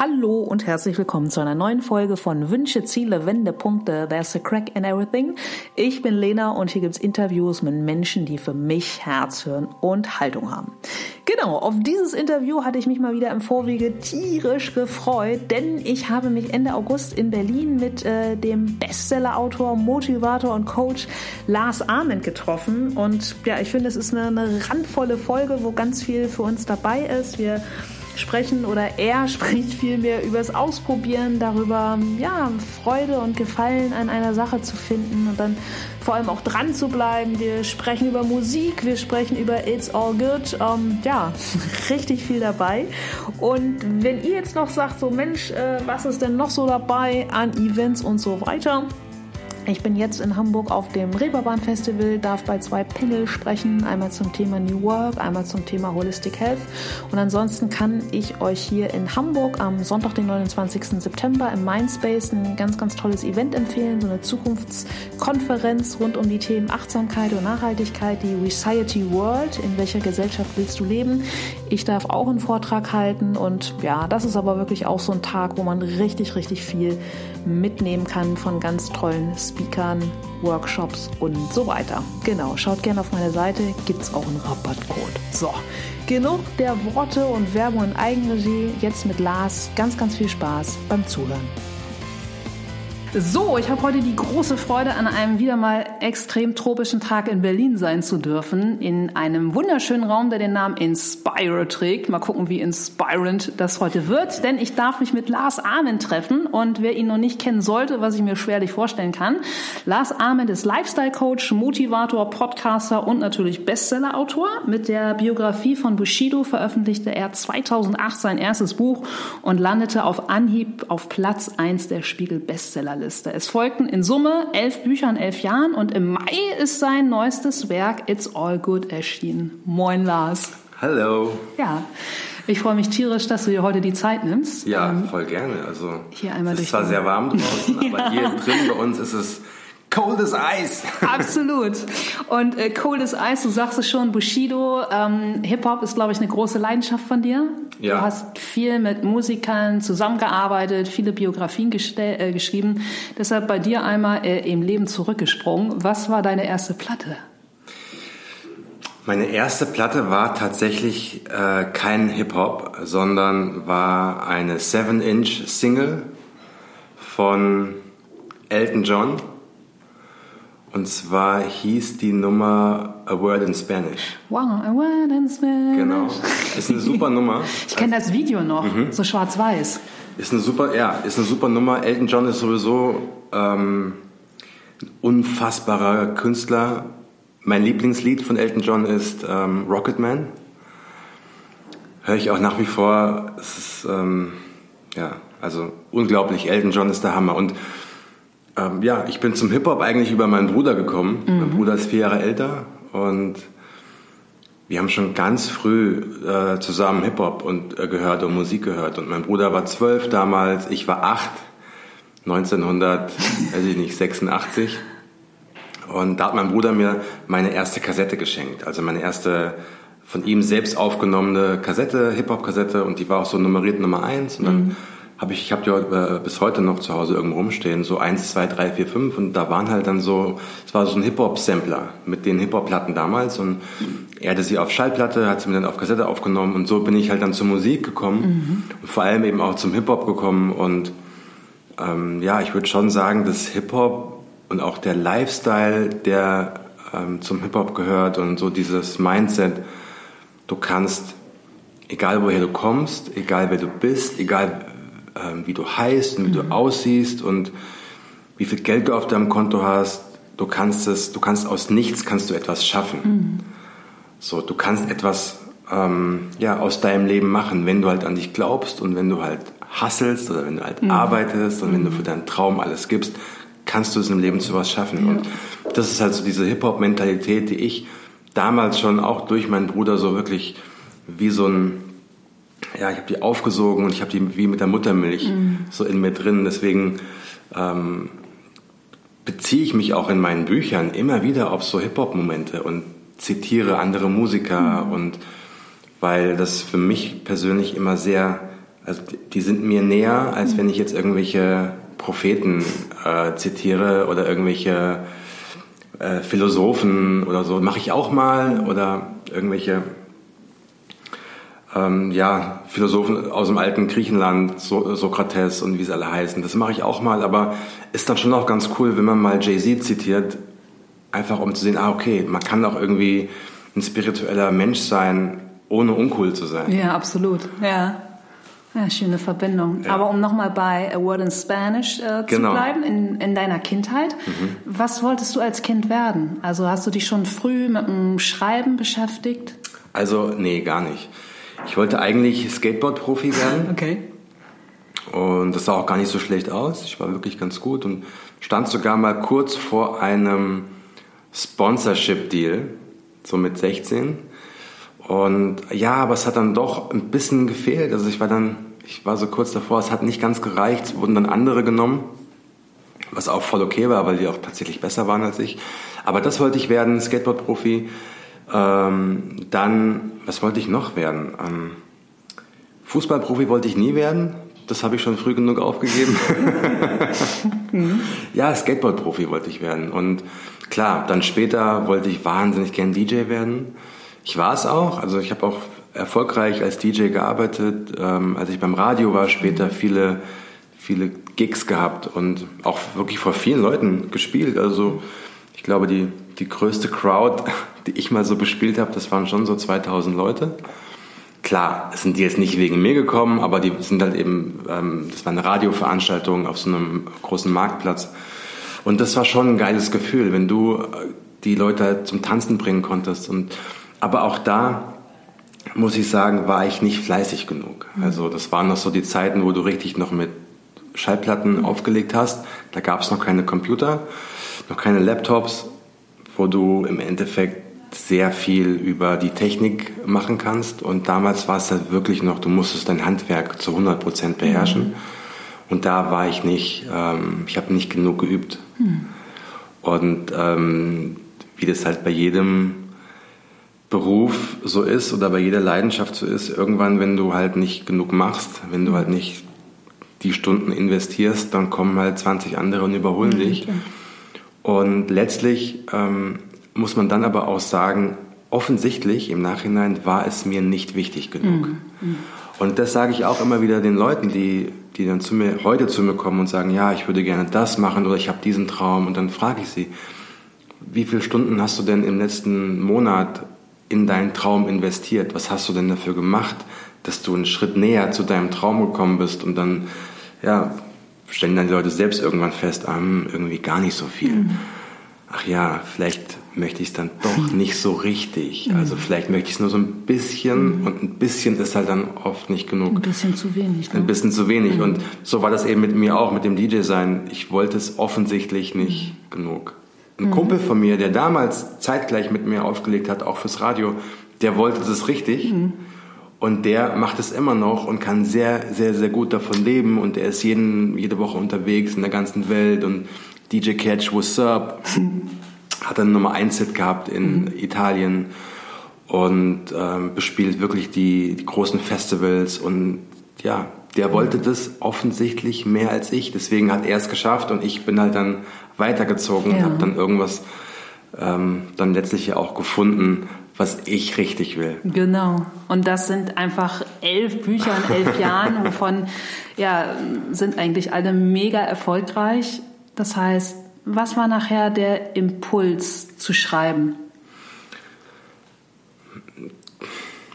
Hallo und herzlich willkommen zu einer neuen Folge von Wünsche, Ziele, Wendepunkte. There's a crack in everything. Ich bin Lena und hier gibt's Interviews mit Menschen, die für mich Herz, Hirn und Haltung haben. Genau, auf dieses Interview hatte ich mich mal wieder im Vorwege tierisch gefreut, denn ich habe mich Ende August in Berlin mit äh, dem Bestsellerautor, Motivator und Coach Lars Ahmed getroffen. Und ja, ich finde, es ist eine, eine randvolle Folge, wo ganz viel für uns dabei ist. Wir sprechen oder er spricht vielmehr über das Ausprobieren, darüber ja, Freude und Gefallen an einer Sache zu finden und dann vor allem auch dran zu bleiben. Wir sprechen über Musik, wir sprechen über It's All Good. Ähm, ja, richtig viel dabei. Und wenn ihr jetzt noch sagt, so Mensch, äh, was ist denn noch so dabei an Events und so weiter? Ich bin jetzt in Hamburg auf dem Reeperbahn Festival, darf bei zwei Panel sprechen, einmal zum Thema New Work, einmal zum Thema Holistic Health. Und ansonsten kann ich euch hier in Hamburg am Sonntag, den 29. September im Mindspace ein ganz, ganz tolles Event empfehlen, so eine Zukunftskonferenz rund um die Themen Achtsamkeit und Nachhaltigkeit, die Reciety World, in welcher Gesellschaft willst du leben. Ich darf auch einen Vortrag halten und ja, das ist aber wirklich auch so ein Tag, wo man richtig, richtig viel mitnehmen kann von ganz tollen Speakern, Workshops und so weiter. Genau, schaut gerne auf meine Seite, gibt es auch einen Rabattcode. So, genug der Worte und Werbung in Eigenregie. Jetzt mit Lars. Ganz, ganz viel Spaß beim Zuhören. So, ich habe heute die große Freude, an einem wieder mal extrem tropischen Tag in Berlin sein zu dürfen. In einem wunderschönen Raum, der den Namen Inspire trägt. Mal gucken, wie inspirant das heute wird. Denn ich darf mich mit Lars Ahmed treffen. Und wer ihn noch nicht kennen sollte, was ich mir schwerlich vorstellen kann. Lars Ahmed ist Lifestyle-Coach, Motivator, Podcaster und natürlich Bestseller-Autor. Mit der Biografie von Bushido veröffentlichte er 2008 sein erstes Buch und landete auf Anhieb auf Platz 1 der Spiegel-Bestseller Bestsellerliste. Es folgten in Summe elf Bücher in elf Jahren und im Mai ist sein neuestes Werk It's All Good erschienen. Moin Lars. Hallo. Ja, ich freue mich tierisch, dass du dir heute die Zeit nimmst. Ja, ähm, voll gerne. Also hier einmal es ist zwar sehr warm draußen, ja. aber hier drin bei uns ist es Cold as Ice. Absolut. Und äh, Cold as Ice, du sagst es schon, Bushido, ähm, Hip-Hop ist, glaube ich, eine große Leidenschaft von dir. Ja. Du hast viel mit Musikern zusammengearbeitet, viele Biografien äh, geschrieben. Deshalb bei dir einmal äh, im Leben zurückgesprungen. Was war deine erste Platte? Meine erste Platte war tatsächlich äh, kein Hip-Hop, sondern war eine 7-Inch-Single von Elton John und zwar hieß die Nummer A Word in Spanish. Wow, A Word in Spanish. Genau. Ist eine super Nummer. ich kenne das Video noch, mhm. so schwarz-weiß. Ist eine super, ja, ist eine super Nummer. Elton John ist sowieso ähm, ein unfassbarer Künstler. Mein Lieblingslied von Elton John ist ähm, Rocketman. Höre ich auch nach wie vor. Es ist, ähm, ja, also unglaublich. Elton John ist der Hammer. Und ähm, ja, ich bin zum Hip-Hop eigentlich über meinen Bruder gekommen. Mhm. Mein Bruder ist vier Jahre älter und wir haben schon ganz früh äh, zusammen Hip-Hop und, äh, gehört und Musik gehört. Und mein Bruder war zwölf damals, ich war acht, 1900, weiß ich nicht, 86. Und da hat mein Bruder mir meine erste Kassette geschenkt. Also meine erste von ihm selbst aufgenommene Kassette, Hip-Hop-Kassette. Und die war auch so nummeriert Nummer eins. Und dann mhm habe ich, ich habe die äh, bis heute noch zu Hause irgendwo rumstehen, so eins, zwei, drei, vier, fünf. Und da waren halt dann so, es war so ein Hip-Hop-Sampler mit den Hip-Hop-Platten damals. Und er hatte sie auf Schallplatte, hat sie mir dann auf Kassette aufgenommen. Und so bin ich halt dann zur Musik gekommen. Mhm. und vor allem eben auch zum Hip-Hop gekommen. Und ähm, ja, ich würde schon sagen, dass Hip-Hop und auch der Lifestyle, der ähm, zum Hip-Hop gehört und so dieses Mindset, du kannst, egal woher du kommst, egal wer du bist, egal ähm, wie du heißt und wie mhm. du aussiehst und wie viel Geld du auf deinem Konto hast. Du kannst es, du kannst aus nichts kannst du etwas schaffen. Mhm. So, du kannst etwas ähm, ja, aus deinem Leben machen, wenn du halt an dich glaubst und wenn du halt hasselst oder wenn du halt mhm. arbeitest und wenn du mhm. für deinen Traum alles gibst, kannst du es im Leben zu was schaffen. Ja. Und das ist halt so diese Hip-Hop-Mentalität, die ich damals schon auch durch meinen Bruder so wirklich wie so ein ja, ich habe die aufgesogen und ich habe die wie mit der Muttermilch mhm. so in mir drin. Deswegen ähm, beziehe ich mich auch in meinen Büchern immer wieder auf so Hip-Hop-Momente und zitiere andere Musiker mhm. und weil das für mich persönlich immer sehr Also die sind mir näher, als wenn ich jetzt irgendwelche Propheten äh, zitiere oder irgendwelche äh, Philosophen oder so. Mache ich auch mal oder irgendwelche ähm, ja, Philosophen aus dem alten Griechenland, so Sokrates und wie sie alle heißen. Das mache ich auch mal, aber ist dann schon auch ganz cool, wenn man mal Jay-Z zitiert, einfach um zu sehen, ah okay, man kann auch irgendwie ein spiritueller Mensch sein, ohne uncool zu sein. Ja, absolut. Ja. Ja, schöne Verbindung. Ja. Aber um nochmal bei A Word in Spanish äh, genau. zu bleiben, in, in deiner Kindheit, mhm. was wolltest du als Kind werden? Also hast du dich schon früh mit dem Schreiben beschäftigt? Also, nee, gar nicht. Ich wollte eigentlich Skateboard-Profi werden. okay. Und das sah auch gar nicht so schlecht aus. Ich war wirklich ganz gut und stand sogar mal kurz vor einem Sponsorship-Deal, so mit 16. Und ja, aber es hat dann doch ein bisschen gefehlt. Also ich war dann, ich war so kurz davor, es hat nicht ganz gereicht. Es wurden dann andere genommen, was auch voll okay war, weil die auch tatsächlich besser waren als ich. Aber das wollte ich werden, Skateboard-Profi. Ähm, dann, was wollte ich noch werden? Ähm, Fußballprofi wollte ich nie werden. Das habe ich schon früh genug aufgegeben. ja, Skateboard-Profi wollte ich werden. Und klar, dann später wollte ich wahnsinnig gern DJ werden. Ich war es auch. Also ich habe auch erfolgreich als DJ gearbeitet. Ähm, als ich beim Radio war, später viele, viele Gigs gehabt und auch wirklich vor vielen Leuten gespielt. Also ich glaube, die, die größte Crowd, die ich mal so bespielt habe, das waren schon so 2000 Leute. Klar, sind die jetzt nicht wegen mir gekommen, aber die sind halt eben, ähm, das war eine Radioveranstaltung auf so einem großen Marktplatz. Und das war schon ein geiles Gefühl, wenn du äh, die Leute halt zum Tanzen bringen konntest. Und, aber auch da, muss ich sagen, war ich nicht fleißig genug. Mhm. Also das waren noch so die Zeiten, wo du richtig noch mit Schallplatten aufgelegt hast. Da gab es noch keine Computer, noch keine Laptops, wo du im Endeffekt sehr viel über die Technik machen kannst. Und damals war es halt wirklich noch, du musstest dein Handwerk zu 100 Prozent beherrschen. Mhm. Und da war ich nicht, ähm, ich habe nicht genug geübt. Mhm. Und ähm, wie das halt bei jedem Beruf so ist oder bei jeder Leidenschaft so ist, irgendwann, wenn du halt nicht genug machst, wenn du halt nicht die Stunden investierst, dann kommen halt 20 andere und überholen mhm, dich. Und letztlich ähm, muss man dann aber auch sagen, offensichtlich im Nachhinein war es mir nicht wichtig genug. Mhm. mhm. Und das sage ich auch immer wieder den Leuten, die, die dann zu mir, heute zu mir kommen und sagen, ja, ich würde gerne das machen oder ich habe diesen Traum. Und dann frage ich sie, wie viele Stunden hast du denn im letzten Monat in deinen Traum investiert? Was hast du denn dafür gemacht, dass du einen Schritt näher zu deinem Traum gekommen bist? Und dann, ja, stellen dann die Leute selbst irgendwann fest, ah, irgendwie gar nicht so viel. Mhm. Ach ja, vielleicht möchte ich es dann doch nicht so richtig. Also mhm. vielleicht möchte ich es nur so ein bisschen mhm. und ein bisschen ist halt dann oft nicht genug. Ein bisschen zu wenig. Ne? Ein bisschen zu wenig. Mhm. Und so war das eben mit mir auch, mit dem DJ sein. Ich wollte es offensichtlich nicht mhm. genug. Ein. Kumpel von mir, der damals zeitgleich mit mir aufgelegt hat, auch fürs Radio, der wollte das richtig. Und der macht es immer noch und kann sehr, sehr, sehr gut davon leben. Und er ist jeden, jede Woche unterwegs in der ganzen Welt und DJ Catch, what's up? Hat einen Nummer 1 Hit gehabt in mhm. Italien und ähm, bespielt wirklich die, die großen Festivals und ja, der wollte das offensichtlich mehr als ich. Deswegen hat er es geschafft und ich bin halt dann weitergezogen ja. und habe dann irgendwas ähm, dann letztlich ja auch gefunden, was ich richtig will. Genau. Und das sind einfach elf Bücher in elf Jahren, wovon ja, sind eigentlich alle mega erfolgreich. Das heißt, was war nachher der Impuls zu schreiben?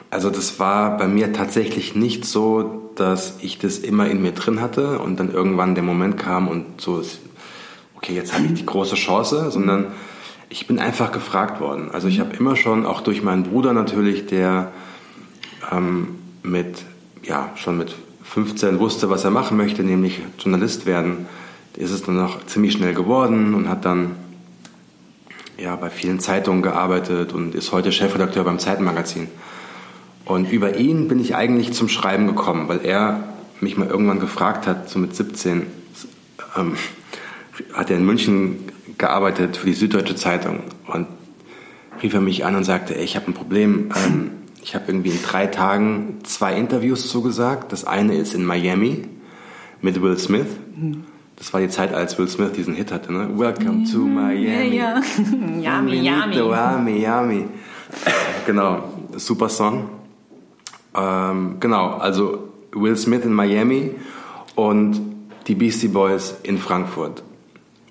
Also das war bei mir tatsächlich nicht so, dass ich das immer in mir drin hatte und dann irgendwann der Moment kam und so, okay, jetzt habe ich die große Chance, sondern ich bin einfach gefragt worden. Also ich habe immer schon, auch durch meinen Bruder natürlich, der ähm, mit, ja, schon mit 15 wusste, was er machen möchte, nämlich Journalist werden, ist es dann auch ziemlich schnell geworden und hat dann ja, bei vielen Zeitungen gearbeitet und ist heute Chefredakteur beim Zeitenmagazin. Und über ihn bin ich eigentlich zum Schreiben gekommen, weil er mich mal irgendwann gefragt hat, so mit 17, ähm, hat er in München gearbeitet für die Süddeutsche Zeitung und rief er mich an und sagte, ey, ich habe ein Problem, ähm, Ich habe irgendwie in drei Tagen zwei Interviews zugesagt. Das eine ist in Miami mit Will Smith. Das war die Zeit, als Will Smith diesen Hit hatte. Ne? Welcome to Miami. Ja, ja. yummy. Yummy, yummy. Genau, super Song. Ähm, genau, also Will Smith in Miami und die Beastie Boys in Frankfurt.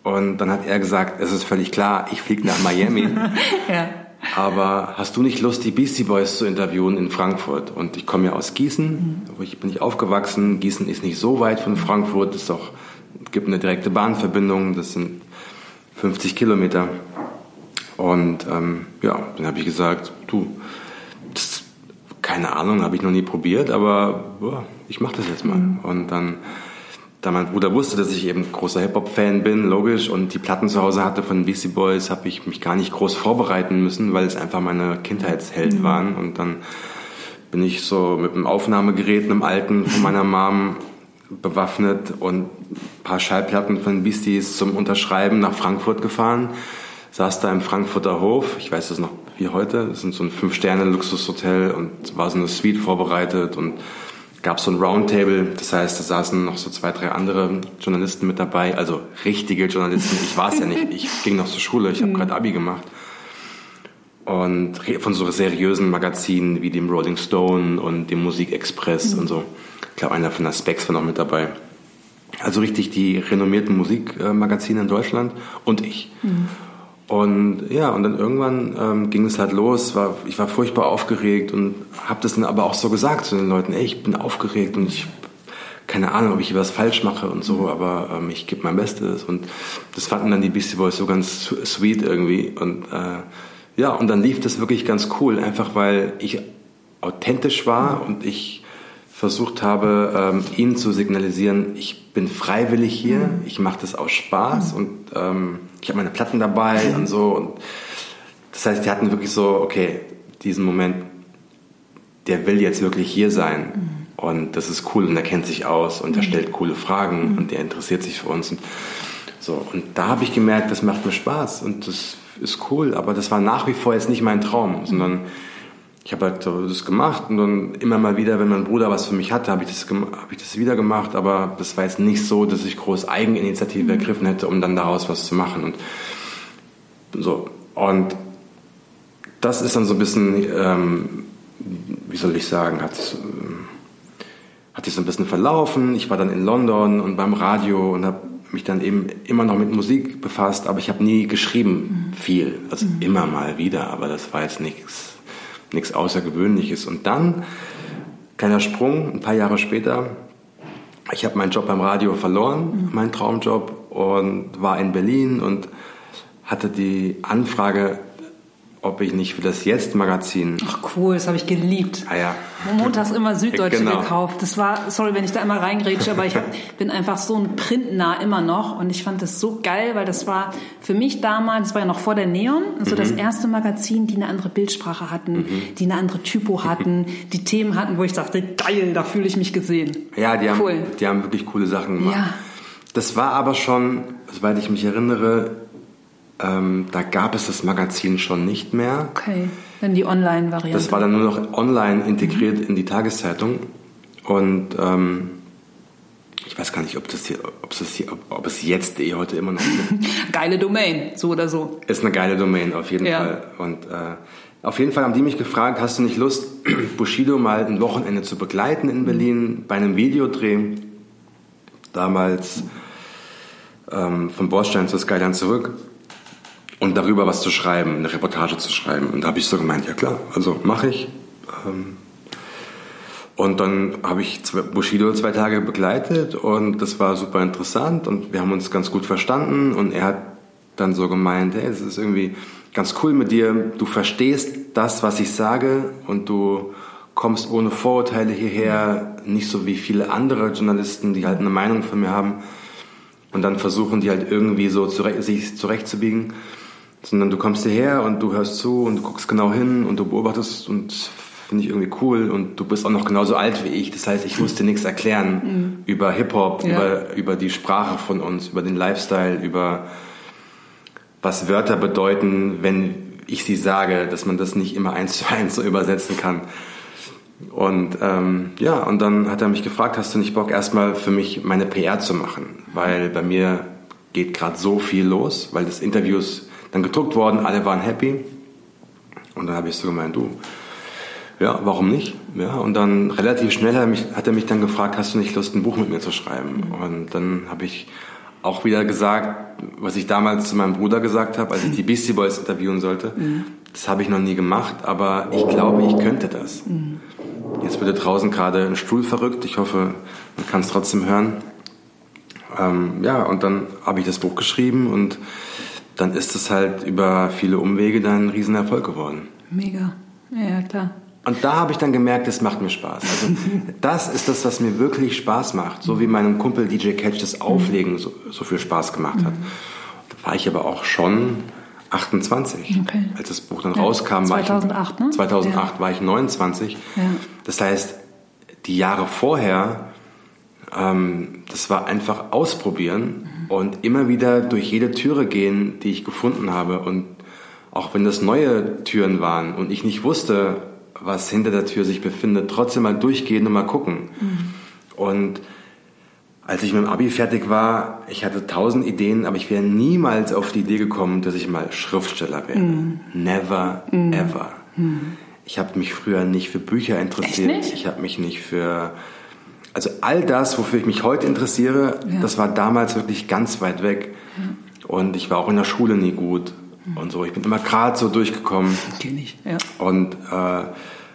Und dann hat er gesagt, es ist völlig klar, ich fliege nach Miami. ja. Aber hast du nicht Lust, die Beastie Boys zu interviewen in Frankfurt? Und ich komme ja aus Gießen, mhm. wo ich bin ich aufgewachsen. Gießen ist nicht so weit von Frankfurt, es doch, gibt eine direkte Bahnverbindung, das sind 50 Kilometer. Und ähm, ja, dann habe ich gesagt, du, das, keine Ahnung, habe ich noch nie probiert, aber boah, ich mache das jetzt mal. Mhm. Und dann da mein Bruder wusste, dass ich eben großer Hip-Hop-Fan bin, logisch, und die Platten zu Hause hatte von Beastie Boys, habe ich mich gar nicht groß vorbereiten müssen, weil es einfach meine Kindheitshelden mhm. waren. Und dann bin ich so mit einem Aufnahmegerät, einem alten von meiner Mom bewaffnet und ein paar Schallplatten von Beasties zum Unterschreiben nach Frankfurt gefahren. Saß da im Frankfurter Hof, ich weiß das noch wie heute, das ist so ein Fünf-Sterne-Luxushotel und war so eine Suite vorbereitet und gab so ein Roundtable, das heißt, da saßen noch so zwei, drei andere Journalisten mit dabei, also richtige Journalisten. Ich war es ja nicht, ich ging noch zur Schule, ich habe mhm. gerade Abi gemacht. Und von so seriösen Magazinen wie dem Rolling Stone und dem Musikexpress mhm. und so. Ich glaube, einer von der Specs war noch mit dabei. Also richtig die renommierten Musikmagazine in Deutschland und ich. Mhm. Und ja, und dann irgendwann ähm, ging es halt los. War, ich war furchtbar aufgeregt und habe das dann aber auch so gesagt zu den Leuten, ey, ich bin aufgeregt und ich keine Ahnung, ob ich was falsch mache und so, aber ähm, ich gebe mein Bestes. Und das fanden dann die Beastie Boys so ganz sweet irgendwie. Und äh, ja, und dann lief das wirklich ganz cool, einfach weil ich authentisch war und ich versucht habe, ähm, ihnen zu signalisieren, ich bin freiwillig hier, mhm. ich mache das aus Spaß mhm. und ähm, ich habe meine Platten dabei mhm. und so. Und das heißt, die hatten wirklich so, okay, diesen Moment, der will jetzt wirklich hier sein. Mhm. Und das ist cool und er kennt sich aus und er mhm. stellt coole Fragen mhm. und der interessiert sich für uns. Und, so, und da habe ich gemerkt, das macht mir Spaß und das ist cool, aber das war nach wie vor jetzt nicht mein Traum, sondern ich habe halt das gemacht und dann immer mal wieder, wenn mein Bruder was für mich hatte, habe ich, das, hab ich das wieder gemacht, aber das war jetzt nicht so, dass ich groß Eigeninitiative mhm. ergriffen hätte, um dann daraus was zu machen und so. Und das ist dann so ein bisschen, ähm, wie soll ich sagen, hat, ähm, hat sich so ein bisschen verlaufen. Ich war dann in London und beim Radio und habe mich dann eben immer noch mit Musik befasst, aber ich habe nie geschrieben mhm. viel, also mhm. immer mal wieder, aber das war jetzt nichts nichts Außergewöhnliches. Und dann, kleiner Sprung, ein paar Jahre später, ich habe meinen Job beim Radio verloren, mhm. meinen Traumjob, und war in Berlin und hatte die Anfrage ob ich nicht für das Jetzt-Magazin. Ach cool, das habe ich geliebt. Ah ja. Montags immer Süddeutsche genau. gekauft. Das war, sorry, wenn ich da immer reingrätsche, aber ich hab, bin einfach so ein Printnah immer noch und ich fand das so geil, weil das war für mich damals, das war ja noch vor der Neon, so mhm. das erste Magazin, die eine andere Bildsprache hatten, mhm. die eine andere Typo hatten, die Themen hatten, wo ich dachte, geil, da fühle ich mich gesehen. Ja, die haben, cool. die haben wirklich coole Sachen gemacht. Ja. Das war aber schon, soweit ich mich erinnere, ähm, da gab es das Magazin schon nicht mehr. Okay, dann die Online-Variante. Das war dann nur noch online integriert mhm. in die Tageszeitung. Und ähm, ich weiß gar nicht, ob, das hier, ob, das hier, ob, ob es jetzt eh heute immer noch gibt. geile Domain, so oder so. Ist eine geile Domain, auf jeden ja. Fall. Und äh, auf jeden Fall haben die mich gefragt, hast du nicht Lust, Bushido mal ein Wochenende zu begleiten in Berlin bei einem Videodreh? Damals ähm, vom Bordstein zur Skyline zurück und darüber was zu schreiben, eine Reportage zu schreiben. Und da habe ich so gemeint, ja klar, also mache ich. Ähm, und dann habe ich Bushido zwei Tage begleitet und das war super interessant und wir haben uns ganz gut verstanden. Und er hat dann so gemeint, hey, es ist irgendwie ganz cool mit dir, du verstehst das, was ich sage und du kommst ohne Vorurteile hierher, nicht so wie viele andere Journalisten, die halt eine Meinung von mir haben. Und dann versuchen die halt irgendwie so zurecht, sich zurechtzubiegen sondern du kommst hierher und du hörst zu und du guckst genau hin und du beobachtest und finde ich irgendwie cool und du bist auch noch genauso alt wie ich. Das heißt, ich musste nichts erklären mhm. über Hip-Hop, ja. über, über die Sprache von uns, über den Lifestyle, über was Wörter bedeuten, wenn ich sie sage, dass man das nicht immer eins zu eins so übersetzen kann. Und ähm, ja, und dann hat er mich gefragt, hast du nicht Bock, erstmal für mich meine PR zu machen? Weil bei mir geht gerade so viel los, weil das Interview ist dann gedruckt worden, alle waren happy. Und dann habe ich so gemeint, du, ja, warum nicht? Ja, und dann relativ schnell hat er, mich, hat er mich dann gefragt, hast du nicht Lust, ein Buch mit mir zu schreiben? Und dann habe ich auch wieder gesagt, was ich damals zu meinem Bruder gesagt habe, als ich die Beastie Boys interviewen sollte. Mhm. Das habe ich noch nie gemacht, aber ich glaube, ich könnte das. Mhm. Jetzt wird draußen gerade ein Stuhl verrückt. Ich hoffe, man kann es trotzdem hören. Ähm, ja, und dann habe ich das Buch geschrieben und dann ist es halt über viele Umwege dann ein Riesenerfolg geworden. Mega. Ja, klar. Und da habe ich dann gemerkt, es macht mir Spaß. Also das ist das, was mir wirklich Spaß macht. So wie meinem Kumpel DJ Catch das Auflegen so, so viel Spaß gemacht hat. Da war ich aber auch schon 28. Okay. Als das Buch dann ja, rauskam, 2008, war ich, ne? 2008 ja. war ich 29. Ja. Das heißt, die Jahre vorher, ähm, das war einfach ausprobieren mhm. Und immer wieder durch jede Türe gehen, die ich gefunden habe. Und auch wenn das neue Türen waren und ich nicht wusste, was hinter der Tür sich befindet, trotzdem mal durchgehen und mal gucken. Mhm. Und als ich mit dem Abi fertig war, ich hatte tausend Ideen, aber ich wäre niemals auf die Idee gekommen, dass ich mal Schriftsteller wäre. Mm. Never, mm. ever. Mm. Ich habe mich früher nicht für Bücher interessiert. Ich habe mich nicht für... Also all das, wofür ich mich heute interessiere, ja. das war damals wirklich ganz weit weg. Ja. Und ich war auch in der Schule nie gut. Mm. Und so, ich bin immer gerade so durchgekommen. Kenn ich, ja. Und... Äh,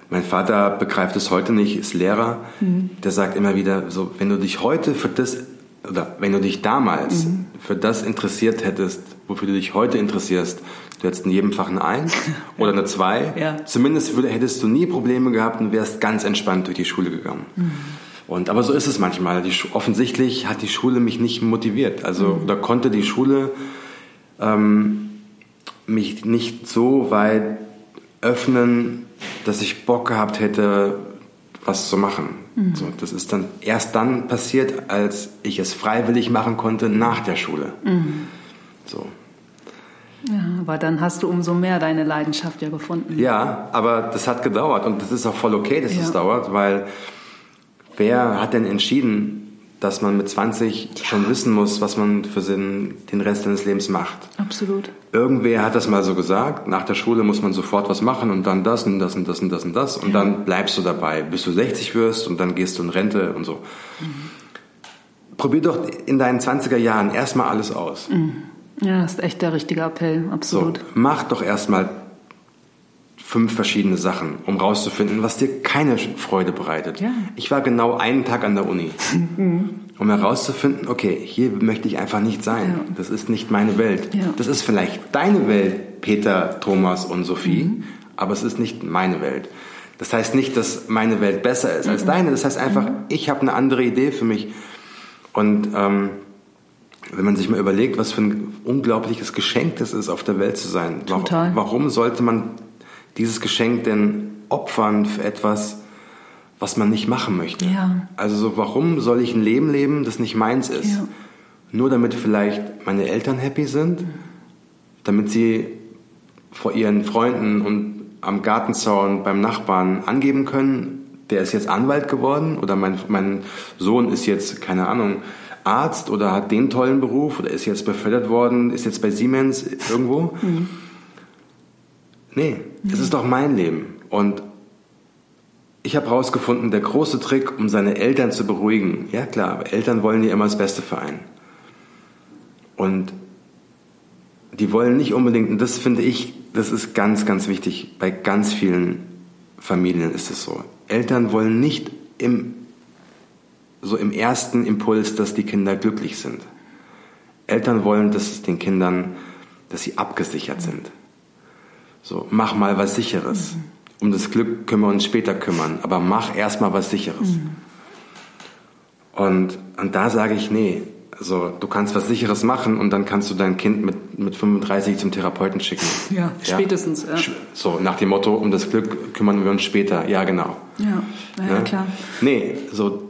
mein Vater begreift es heute nicht, ist Lehrer. Mhm. Der sagt immer wieder so, wenn du dich heute für das, oder wenn du dich damals mhm. für das interessiert hättest, wofür du dich heute interessierst, du hättest in jedem Fach eine Eins oder eine Zwei. Ja. Zumindest hättest du nie Probleme gehabt und wärst ganz entspannt durch die Schule gegangen. Und, aber so ist es manchmal. Die, offensichtlich hat die Schule mich nicht motiviert. Also, mhm. oder konnte die Schule ähm, mich nicht so weit öffnen, dass ich Bock gehabt hätte, was zu machen. Mhm. So, das ist dann erst dann passiert, als ich es freiwillig machen konnte nach der Schule. Mhm. So. Ja, aber dann hast du umso mehr deine Leidenschaft ja gefunden. Ja, aber das hat gedauert und das ist auch voll okay, dass es ja. dauert, weil wer hat denn entschieden, dass man mit 20 schon wissen muss, was man für den, den Rest seines Lebens macht. Absolut. Irgendwer hat das mal so gesagt, nach der Schule muss man sofort was machen und dann das und das und das und das und das und ja. dann bleibst du dabei, bis du 60 wirst und dann gehst du in Rente und so. Mhm. Probier doch in deinen 20er Jahren erstmal alles aus. Mhm. Ja, das ist echt der richtige Appell, absolut. So, mach doch erstmal fünf verschiedene Sachen, um rauszufinden, was dir keine Freude bereitet. Ja. Ich war genau einen Tag an der Uni, um herauszufinden, okay, hier möchte ich einfach nicht sein. Ja. Das ist nicht meine Welt. Ja. Das ist vielleicht deine Welt, Peter, Thomas und Sophie, mhm. aber es ist nicht meine Welt. Das heißt nicht, dass meine Welt besser ist als mhm. deine. Das heißt einfach, mhm. ich habe eine andere Idee für mich. Und ähm, wenn man sich mal überlegt, was für ein unglaubliches Geschenk das ist, auf der Welt zu sein. Total. Warum sollte man dieses Geschenk denn opfern für etwas, was man nicht machen möchte? Ja. Also so, warum soll ich ein Leben leben, das nicht meins ist? Ja. Nur damit vielleicht meine Eltern happy sind, damit sie vor ihren Freunden und am Gartenzaun beim Nachbarn angeben können, der ist jetzt Anwalt geworden oder mein, mein Sohn ist jetzt, keine Ahnung, Arzt oder hat den tollen Beruf oder ist jetzt befördert worden, ist jetzt bei Siemens irgendwo. Mhm. Nee, das ist doch mein Leben. Und ich habe herausgefunden, der große Trick, um seine Eltern zu beruhigen, ja klar, Eltern wollen ja immer das Beste für einen. Und die wollen nicht unbedingt, und das finde ich, das ist ganz, ganz wichtig, bei ganz vielen Familien ist es so. Eltern wollen nicht im, so im ersten Impuls, dass die Kinder glücklich sind. Eltern wollen, dass es den Kindern, dass sie abgesichert sind. So, mach mal was Sicheres. Mhm. Um das Glück können wir uns später kümmern, aber mach erst mal was Sicheres. Mhm. Und, und da sage ich, nee, also du kannst was Sicheres machen und dann kannst du dein Kind mit, mit 35 zum Therapeuten schicken. Ja, ja? spätestens. Ja. So, nach dem Motto, um das Glück kümmern wir uns später. Ja, genau. Ja, ja, ne? klar. Nee, so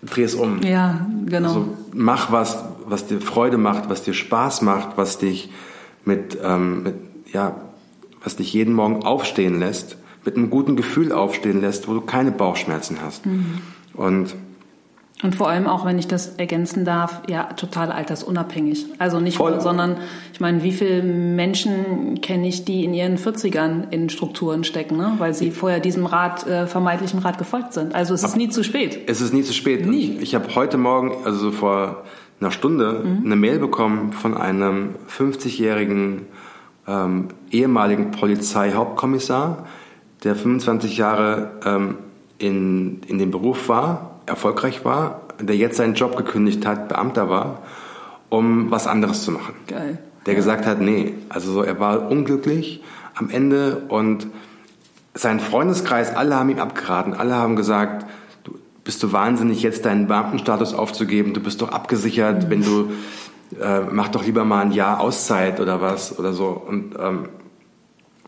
dreh es um. Ja, genau. Also, mach was, was dir Freude macht, was dir Spaß macht, was dich mit, ähm, mit ja, was dich jeden Morgen aufstehen lässt, mit einem guten Gefühl aufstehen lässt, wo du keine Bauchschmerzen hast. Mhm. Und und vor allem auch, wenn ich das ergänzen darf, ja, total altersunabhängig. Also nicht Voll. nur, sondern ich meine, wie viele Menschen kenne ich, die in ihren 40ern in Strukturen stecken, ne? weil sie vorher diesem Rat, äh, vermeintlichen Rat gefolgt sind. Also es ist nie zu spät. Es ist nie zu spät. Nie. Ich, ich habe heute Morgen, also so vor einer Stunde, mhm. eine Mail bekommen von einem 50-jährigen ähm, ehemaligen Polizeihauptkommissar, der 25 Jahre ähm, in, in dem Beruf war erfolgreich war, der jetzt seinen Job gekündigt hat, Beamter war, um was anderes zu machen. Geil. Der ja. gesagt hat, nee, also so, er war unglücklich am Ende und sein Freundeskreis, alle haben ihm abgeraten, alle haben gesagt, du bist du wahnsinnig, jetzt deinen Beamtenstatus aufzugeben, du bist doch abgesichert, mhm. wenn du, äh, mach doch lieber mal ein Jahr Auszeit oder was oder so. Und, ähm,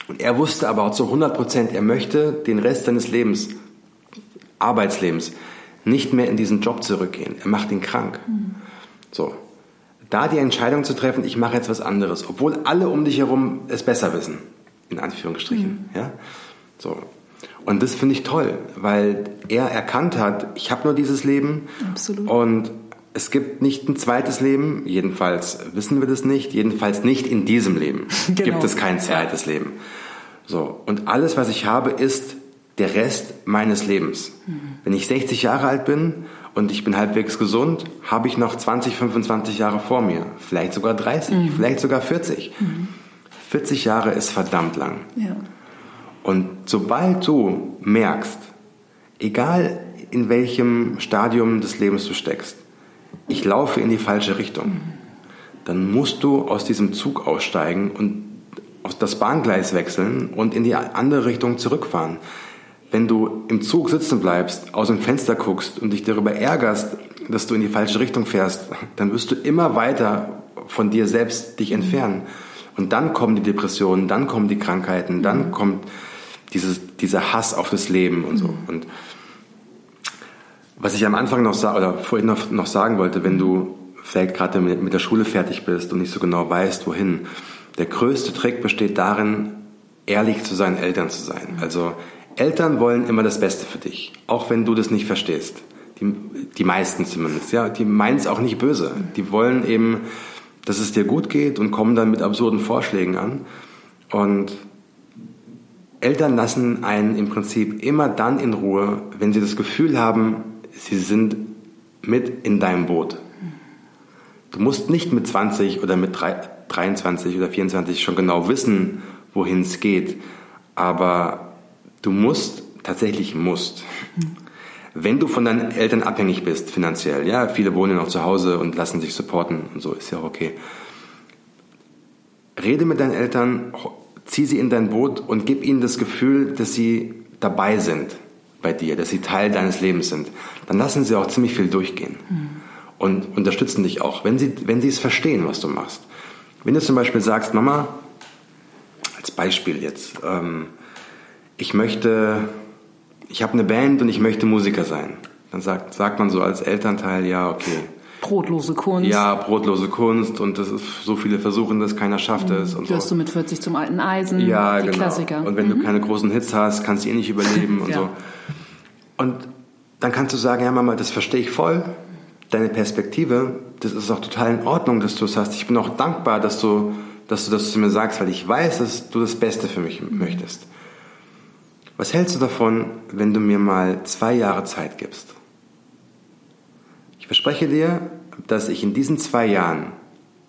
und er wusste aber auch zu 100 Prozent, er möchte den Rest seines Lebens, Arbeitslebens, nicht mehr in diesen Job zurückgehen. Er macht ihn krank. Mhm. So. Da die Entscheidung zu treffen, ich mache jetzt was anderes, obwohl alle um dich herum es besser wissen, in Anführungsstrichen. Mhm. Ja? So. Und das finde ich toll, weil er erkannt hat, ich habe nur dieses Leben. Absolut. Und es gibt nicht ein zweites Leben, jedenfalls wissen wir das nicht, jedenfalls nicht in diesem Leben genau. gibt es kein zweites ja. Leben. So, und alles, was ich habe, ist der Rest meines Lebens. Mhm. Wenn ich 60 Jahre alt bin und ich bin halbwegs gesund, habe ich noch 20, 25 Jahre vor mir. Vielleicht sogar 30, mhm. vielleicht sogar 40. Mhm. 40 Jahre ist verdammt lang. Ja. Und sobald du merkst, egal in welchem Stadium des Lebens du steckst, ich laufe in die falsche Richtung, mhm. dann musst du aus diesem Zug aussteigen und auf das Bahngleis wechseln und in die andere Richtung zurückfahren wenn du im Zug sitzen bleibst, aus dem Fenster guckst und dich darüber ärgerst, dass du in die falsche Richtung fährst, dann wirst du immer weiter von dir selbst dich entfernen. Und dann kommen die Depressionen, dann kommen die Krankheiten, dann kommt dieses, dieser Hass auf das Leben und so. Und was ich am Anfang noch oder vorhin noch, noch sagen wollte, wenn du vielleicht gerade mit, mit der Schule fertig bist und nicht so genau weißt, wohin, der größte Trick besteht darin, ehrlich zu seinen Eltern zu sein. Also Eltern wollen immer das Beste für dich, auch wenn du das nicht verstehst. Die, die meisten zumindest, ja. Die meinen es auch nicht böse. Die wollen eben, dass es dir gut geht und kommen dann mit absurden Vorschlägen an. Und Eltern lassen einen im Prinzip immer dann in Ruhe, wenn sie das Gefühl haben, sie sind mit in deinem Boot. Du musst nicht mit 20 oder mit 23 oder 24 schon genau wissen, wohin es geht, aber Du musst, tatsächlich musst. Wenn du von deinen Eltern abhängig bist, finanziell, ja, viele wohnen noch zu Hause und lassen sich supporten und so, ist ja auch okay. Rede mit deinen Eltern, zieh sie in dein Boot und gib ihnen das Gefühl, dass sie dabei sind bei dir, dass sie Teil deines Lebens sind. Dann lassen sie auch ziemlich viel durchgehen mhm. und unterstützen dich auch, wenn sie, wenn sie es verstehen, was du machst. Wenn du zum Beispiel sagst, Mama, als Beispiel jetzt, ähm, ich möchte, ich habe eine Band und ich möchte Musiker sein. Dann sagt, sagt man so als Elternteil, ja, okay. Brotlose Kunst. Ja, brotlose Kunst und das ist, so viele versuchen das, keiner schafft es. Mhm. Wirst so. du mit 40 zum alten Eisen, ja, die genau. Klassiker. Und wenn mhm. du keine großen Hits hast, kannst du eh nicht überleben und ja. so. Und dann kannst du sagen, ja Mama, das verstehe ich voll, deine Perspektive, das ist auch total in Ordnung, dass du es hast. Ich bin auch dankbar, dass du, dass du das zu mir sagst, weil ich weiß, dass du das Beste für mich mhm. möchtest. Was hältst du davon, wenn du mir mal zwei Jahre Zeit gibst? Ich verspreche dir, dass ich in diesen zwei Jahren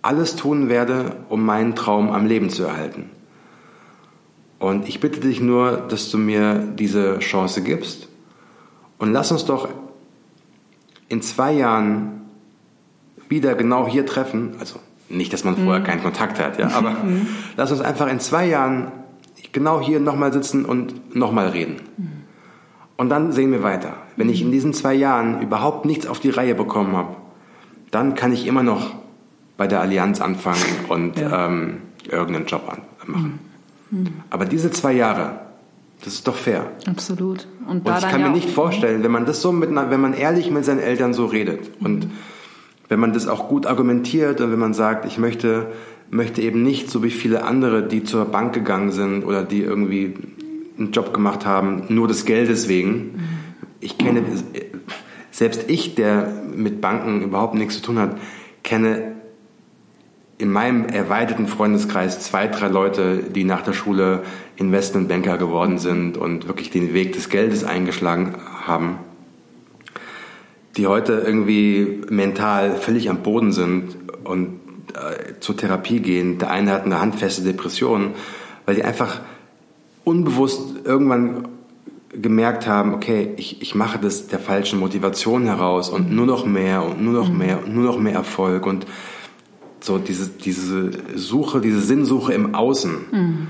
alles tun werde, um meinen Traum am Leben zu erhalten. Und ich bitte dich nur, dass du mir diese Chance gibst. Und lass uns doch in zwei Jahren wieder genau hier treffen. Also nicht, dass man vorher mhm. keinen Kontakt hat, ja, aber mhm. lass uns einfach in zwei Jahren genau hier nochmal sitzen und nochmal reden. Und dann sehen wir weiter. Wenn ich in diesen zwei Jahren überhaupt nichts auf die Reihe bekommen habe, dann kann ich immer noch bei der Allianz anfangen und ja. ähm, irgendeinen Job machen. Mhm. Aber diese zwei Jahre, das ist doch fair. Absolut. Und, und ich kann mir nicht vorstellen, wenn man das so mit, wenn man ehrlich mit seinen Eltern so redet mhm. und wenn man das auch gut argumentiert und wenn man sagt, ich möchte möchte eben nicht, so wie viele andere, die zur Bank gegangen sind oder die irgendwie einen Job gemacht haben, nur des Geldes wegen. Ich kenne, selbst ich, der mit Banken überhaupt nichts zu tun hat, kenne in meinem erweiterten Freundeskreis zwei, drei Leute, die nach der Schule Investmentbanker geworden sind und wirklich den Weg des Geldes eingeschlagen haben, die heute irgendwie mental völlig am Boden sind und äh, zur Therapie gehen. Der eine hat eine handfeste Depression, weil die einfach unbewusst irgendwann gemerkt haben, okay, ich, ich mache das der falschen Motivation heraus und nur noch mehr und nur noch mehr und nur noch mehr Erfolg und so diese, diese Suche, diese Sinnsuche im Außen, mhm.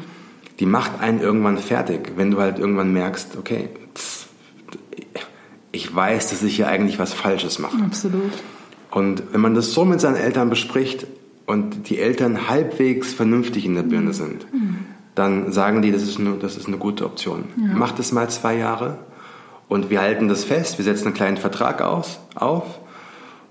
die macht einen irgendwann fertig, wenn du halt irgendwann merkst, okay, ich weiß, dass ich hier eigentlich was Falsches mache. Absolut. Und wenn man das so mit seinen Eltern bespricht und die Eltern halbwegs vernünftig in der Birne sind, mhm. dann sagen die, das ist eine, das ist eine gute Option. Ja. Mach das mal zwei Jahre und wir halten das fest, wir setzen einen kleinen Vertrag aus, auf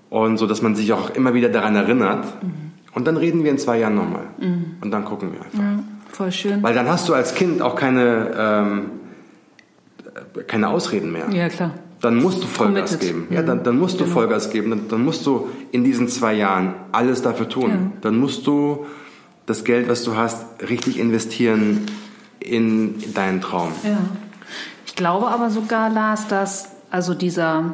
und so, dass man sich auch immer wieder daran erinnert. Mhm und dann reden wir in zwei Jahren nochmal. Mhm. Und dann gucken wir einfach. Ja, voll schön. Weil dann hast du als Kind auch keine, ähm, keine Ausreden mehr. Ja, klar. Dann musst du Vollgas Committed. geben. Ja, dann, dann musst du genau. Vollgas geben. Dann, dann, musst du in diesen zwei Jahren alles dafür tun. Ja. Dann musst du das Geld, was du hast, richtig investieren in deinen Traum. Ja. Ich glaube aber sogar, Lars, dass also dieser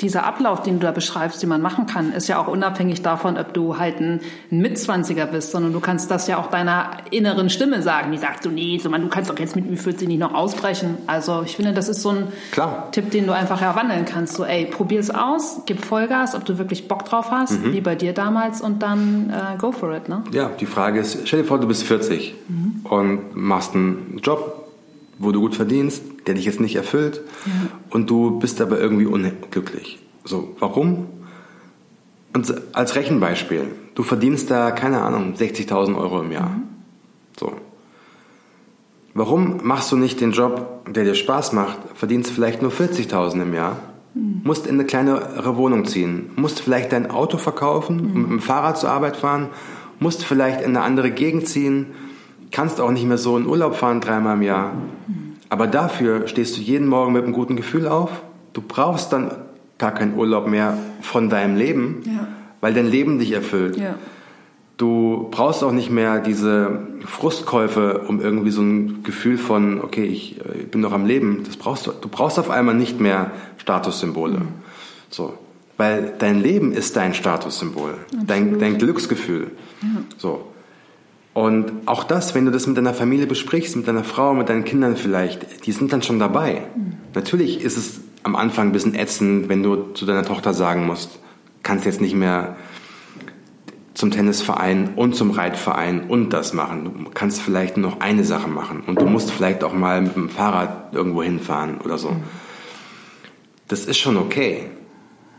dieser Ablauf, den du da beschreibst, den man machen kann, ist ja auch unabhängig davon, ob du halt ein, Mitzwanziger bist, sondern du kannst das ja auch deiner inneren Stimme sagen, die sagt so, nee, so, man, du kannst doch jetzt mit Ü40 nicht noch ausbrechen. Also ich finde, das ist so ein Klar. Tipp, den du einfach herwandeln kannst. So, ey, probier's aus, gib Vollgas, ob du wirklich Bock drauf hast, mhm. wie bei dir damals und dann äh, go for it, ne? Ja, die Frage ist, stell dir vor, du bist 40 mhm. und machst einen Job, wo du gut verdienst, der dich jetzt nicht erfüllt ja. und du bist aber irgendwie unglücklich. So, warum? Und als Rechenbeispiel, du verdienst da, keine Ahnung, 60.000 Euro im Jahr. Mhm. So. Warum machst du nicht den Job, der dir Spaß macht, verdienst vielleicht nur 40.000 im Jahr, mhm. musst in eine kleinere Wohnung ziehen, musst vielleicht dein Auto verkaufen, mhm. mit dem Fahrrad zur Arbeit fahren, musst vielleicht in eine andere Gegend ziehen, kannst auch nicht mehr so in Urlaub fahren dreimal im Jahr. Aber dafür stehst du jeden Morgen mit einem guten Gefühl auf. Du brauchst dann gar keinen Urlaub mehr von deinem Leben, ja. weil dein Leben dich erfüllt. Ja. Du brauchst auch nicht mehr diese Frustkäufe, um irgendwie so ein Gefühl von, okay, ich, ich bin noch am Leben. Das brauchst du. Du brauchst auf einmal nicht mehr Statussymbole. Mhm. So. Weil dein Leben ist dein Statussymbol, dein, dein Glücksgefühl. Ja. So. Und auch das, wenn du das mit deiner Familie besprichst, mit deiner Frau, mit deinen Kindern vielleicht, die sind dann schon dabei. Mhm. Natürlich ist es am Anfang ein bisschen ätzend, wenn du zu deiner Tochter sagen musst, kannst jetzt nicht mehr zum Tennisverein und zum Reitverein und das machen. Du kannst vielleicht nur noch eine Sache machen und du musst vielleicht auch mal mit dem Fahrrad irgendwo hinfahren oder so. Mhm. Das ist schon okay.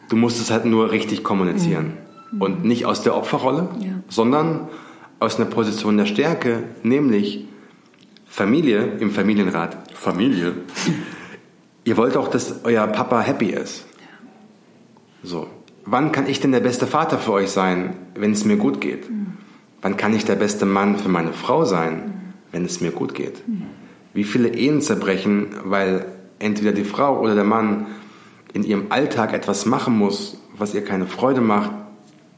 Du musst es halt nur richtig kommunizieren. Mhm. Und nicht aus der Opferrolle, ja. sondern aus einer Position der Stärke, nämlich Familie im Familienrat. Familie. Ihr wollt auch, dass euer Papa happy ist. So. Wann kann ich denn der beste Vater für euch sein, wenn es mir gut geht? Mhm. Wann kann ich der beste Mann für meine Frau sein, mhm. wenn es mir gut geht? Mhm. Wie viele Ehen zerbrechen, weil entweder die Frau oder der Mann in ihrem Alltag etwas machen muss, was ihr keine Freude macht,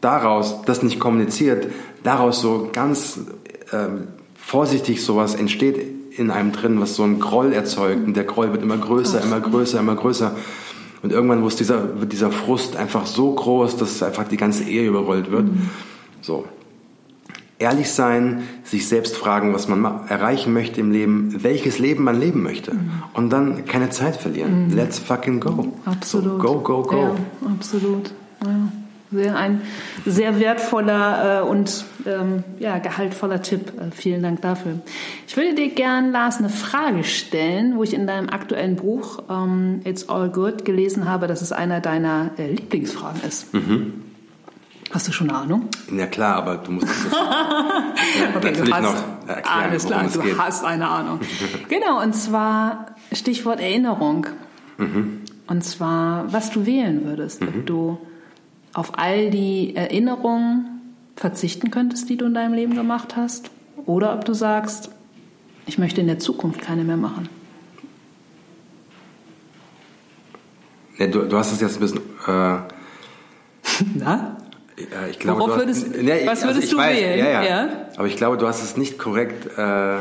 daraus das nicht kommuniziert, daraus so ganz äh, vorsichtig sowas entsteht in einem drin, was so einen Groll erzeugt und der Groll wird immer größer, immer größer, immer größer. Und irgendwann muss dieser, wird dieser Frust einfach so groß, dass einfach die ganze Ehe überrollt wird. Mhm. So. Ehrlich sein, sich selbst fragen, was man erreichen möchte im Leben, welches Leben man leben möchte. Mhm. Und dann keine Zeit verlieren. Mhm. Let's fucking go. Absolut. So, go, go, go. Ja, absolut. Ja. Sehr, ein sehr wertvoller äh, und ähm, ja, gehaltvoller Tipp. Äh, vielen Dank dafür. Ich würde dir gern, Lars, eine Frage stellen, wo ich in deinem aktuellen Buch ähm, It's All Good gelesen habe, dass es einer deiner äh, Lieblingsfragen ist. Mhm. Hast du schon eine Ahnung? Ja klar, aber du musst es okay, natürlich hast, noch erklären, Alles klar, du geht. hast eine Ahnung. genau, und zwar Stichwort Erinnerung. Mhm. Und zwar, was du wählen würdest, mhm. ob du auf all die Erinnerungen verzichten könntest, die du in deinem Leben gemacht hast? Oder ob du sagst, ich möchte in der Zukunft keine mehr machen? Ja, du, du, hast es jetzt ein bisschen. Äh, Na? Ja, ich glaube, Worauf würdest, hast, ja, was würdest also du weiß, wählen? Ja, ja. Aber ich glaube, du hast es nicht korrekt äh,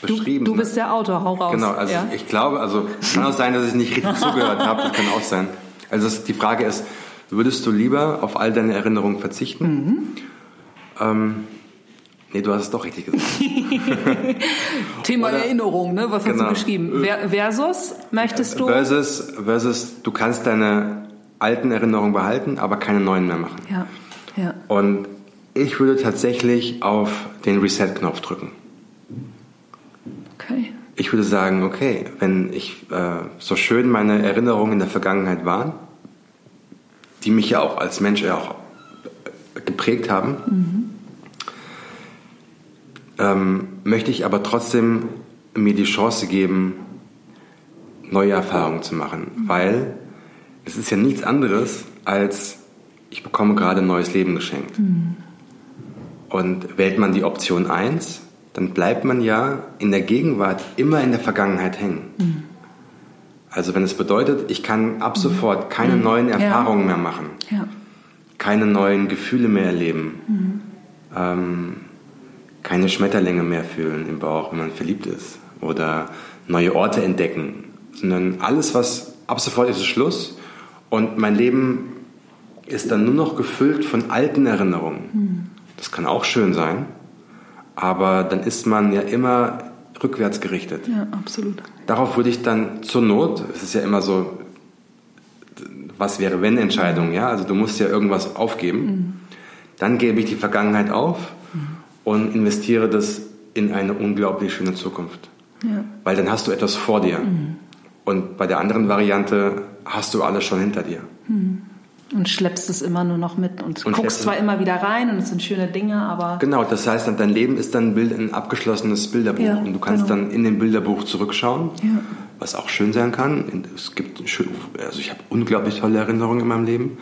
beschrieben. Du, du bist der Autor, hau raus. Genau, also ich glaube, also kann auch sein, dass ich nicht richtig zugehört habe. Das kann auch sein. Also das, die Frage ist, würdest du lieber auf all deine Erinnerungen verzichten? Mhm. Ähm, Nee, du hast es doch richtig gesagt. Thema Oder, Erinnerung, ne? Was genau. hast du geschrieben? Versus möchtest du? Versus, versus, du kannst deine alten Erinnerungen behalten, aber keine neuen mehr machen. Ja. ja. Und ich würde tatsächlich auf den Reset-Knopf drücken. Okay. Ich würde sagen, okay, wenn ich äh, so schön meine Erinnerungen in der Vergangenheit waren, die mich ja auch als Mensch ja auch geprägt haben, mhm. ähm, möchte ich aber trotzdem mir die Chance geben, neue Erfahrungen zu machen, mhm. weil es ist ja nichts anderes als ich bekomme gerade ein neues Leben geschenkt. Mhm. Und wählt man die Option 1, dann bleibt man ja in der Gegenwart immer in der Vergangenheit hängen. Mhm. Also wenn es bedeutet, ich kann ab sofort keine mhm. neuen Erfahrungen ja. mehr machen, ja. keine neuen Gefühle mehr erleben, mhm. ähm, keine Schmetterlinge mehr fühlen im Bauch, wenn man verliebt ist oder neue Orte entdecken, sondern alles, was ab sofort ist, ist Schluss und mein Leben ist dann nur noch gefüllt von alten Erinnerungen. Mhm. Das kann auch schön sein, aber dann ist man ja immer rückwärts gerichtet. Ja, absolut. Darauf würde ich dann zur Not, es ist ja immer so, was wäre wenn Entscheidung, ja, also du musst ja irgendwas aufgeben. Mhm. Dann gebe ich die Vergangenheit auf mhm. und investiere das in eine unglaublich schöne Zukunft. Ja. Weil dann hast du etwas vor dir. Mhm. Und bei der anderen Variante hast du alles schon hinter dir. Mhm. Und schleppst es immer nur noch mit und, und guckst zwar immer wieder rein und es sind schöne Dinge, aber. Genau, das heißt, dein Leben ist dann ein, Bild, ein abgeschlossenes Bilderbuch ja, und du kannst genau. dann in dem Bilderbuch zurückschauen, ja. was auch schön sein kann. Es gibt schön, also ich habe unglaublich tolle Erinnerungen in meinem Leben,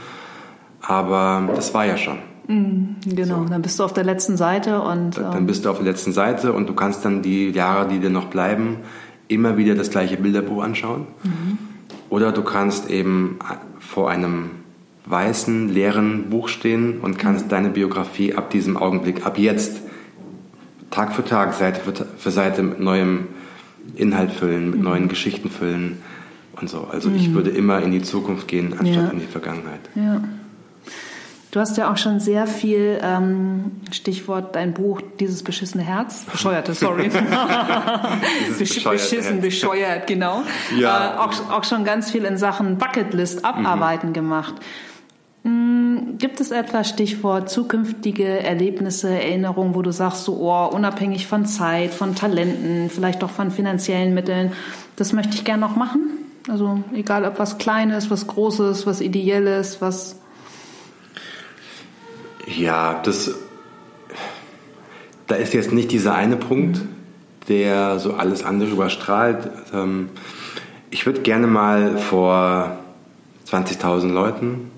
aber das war ja schon. Mhm, genau, so. dann bist du auf der letzten Seite und. Dann, dann ähm, bist du auf der letzten Seite und du kannst dann die Jahre, die dir noch bleiben, immer wieder das gleiche Bilderbuch anschauen. Mhm. Oder du kannst eben vor einem weißen, leeren Buch stehen und kannst mhm. deine Biografie ab diesem Augenblick, ab jetzt, Tag für Tag, Seite für, Seite mit neuem Inhalt füllen, mit mhm. neuen Geschichten füllen und so. Also mhm. ich würde immer in die Zukunft gehen, anstatt ja. in die Vergangenheit. Ja. Du hast ja auch schon sehr viel, ähm, Stichwort dein Buch, dieses beschissene Herz. Bescheuerte, sorry. Besch beschissen, bescheuert, genau. Ja. Äh, auch, auch schon ganz viel in Sachen Bucketlist abarbeiten mhm. gemacht. Hm, gibt es etwas, Stichwort zukünftige Erlebnisse, Erinnerungen, wo du sagst, so, oh, unabhängig von Zeit, von Talenten, vielleicht auch von finanziellen Mitteln, das möchte ich gerne noch machen? Also egal, ob was Kleines, was Großes, was Ideelles, was ja, das, da ist jetzt nicht dieser eine Punkt, der so alles andere überstrahlt. Ähm, ich würde gerne mal vor 20.000 Leuten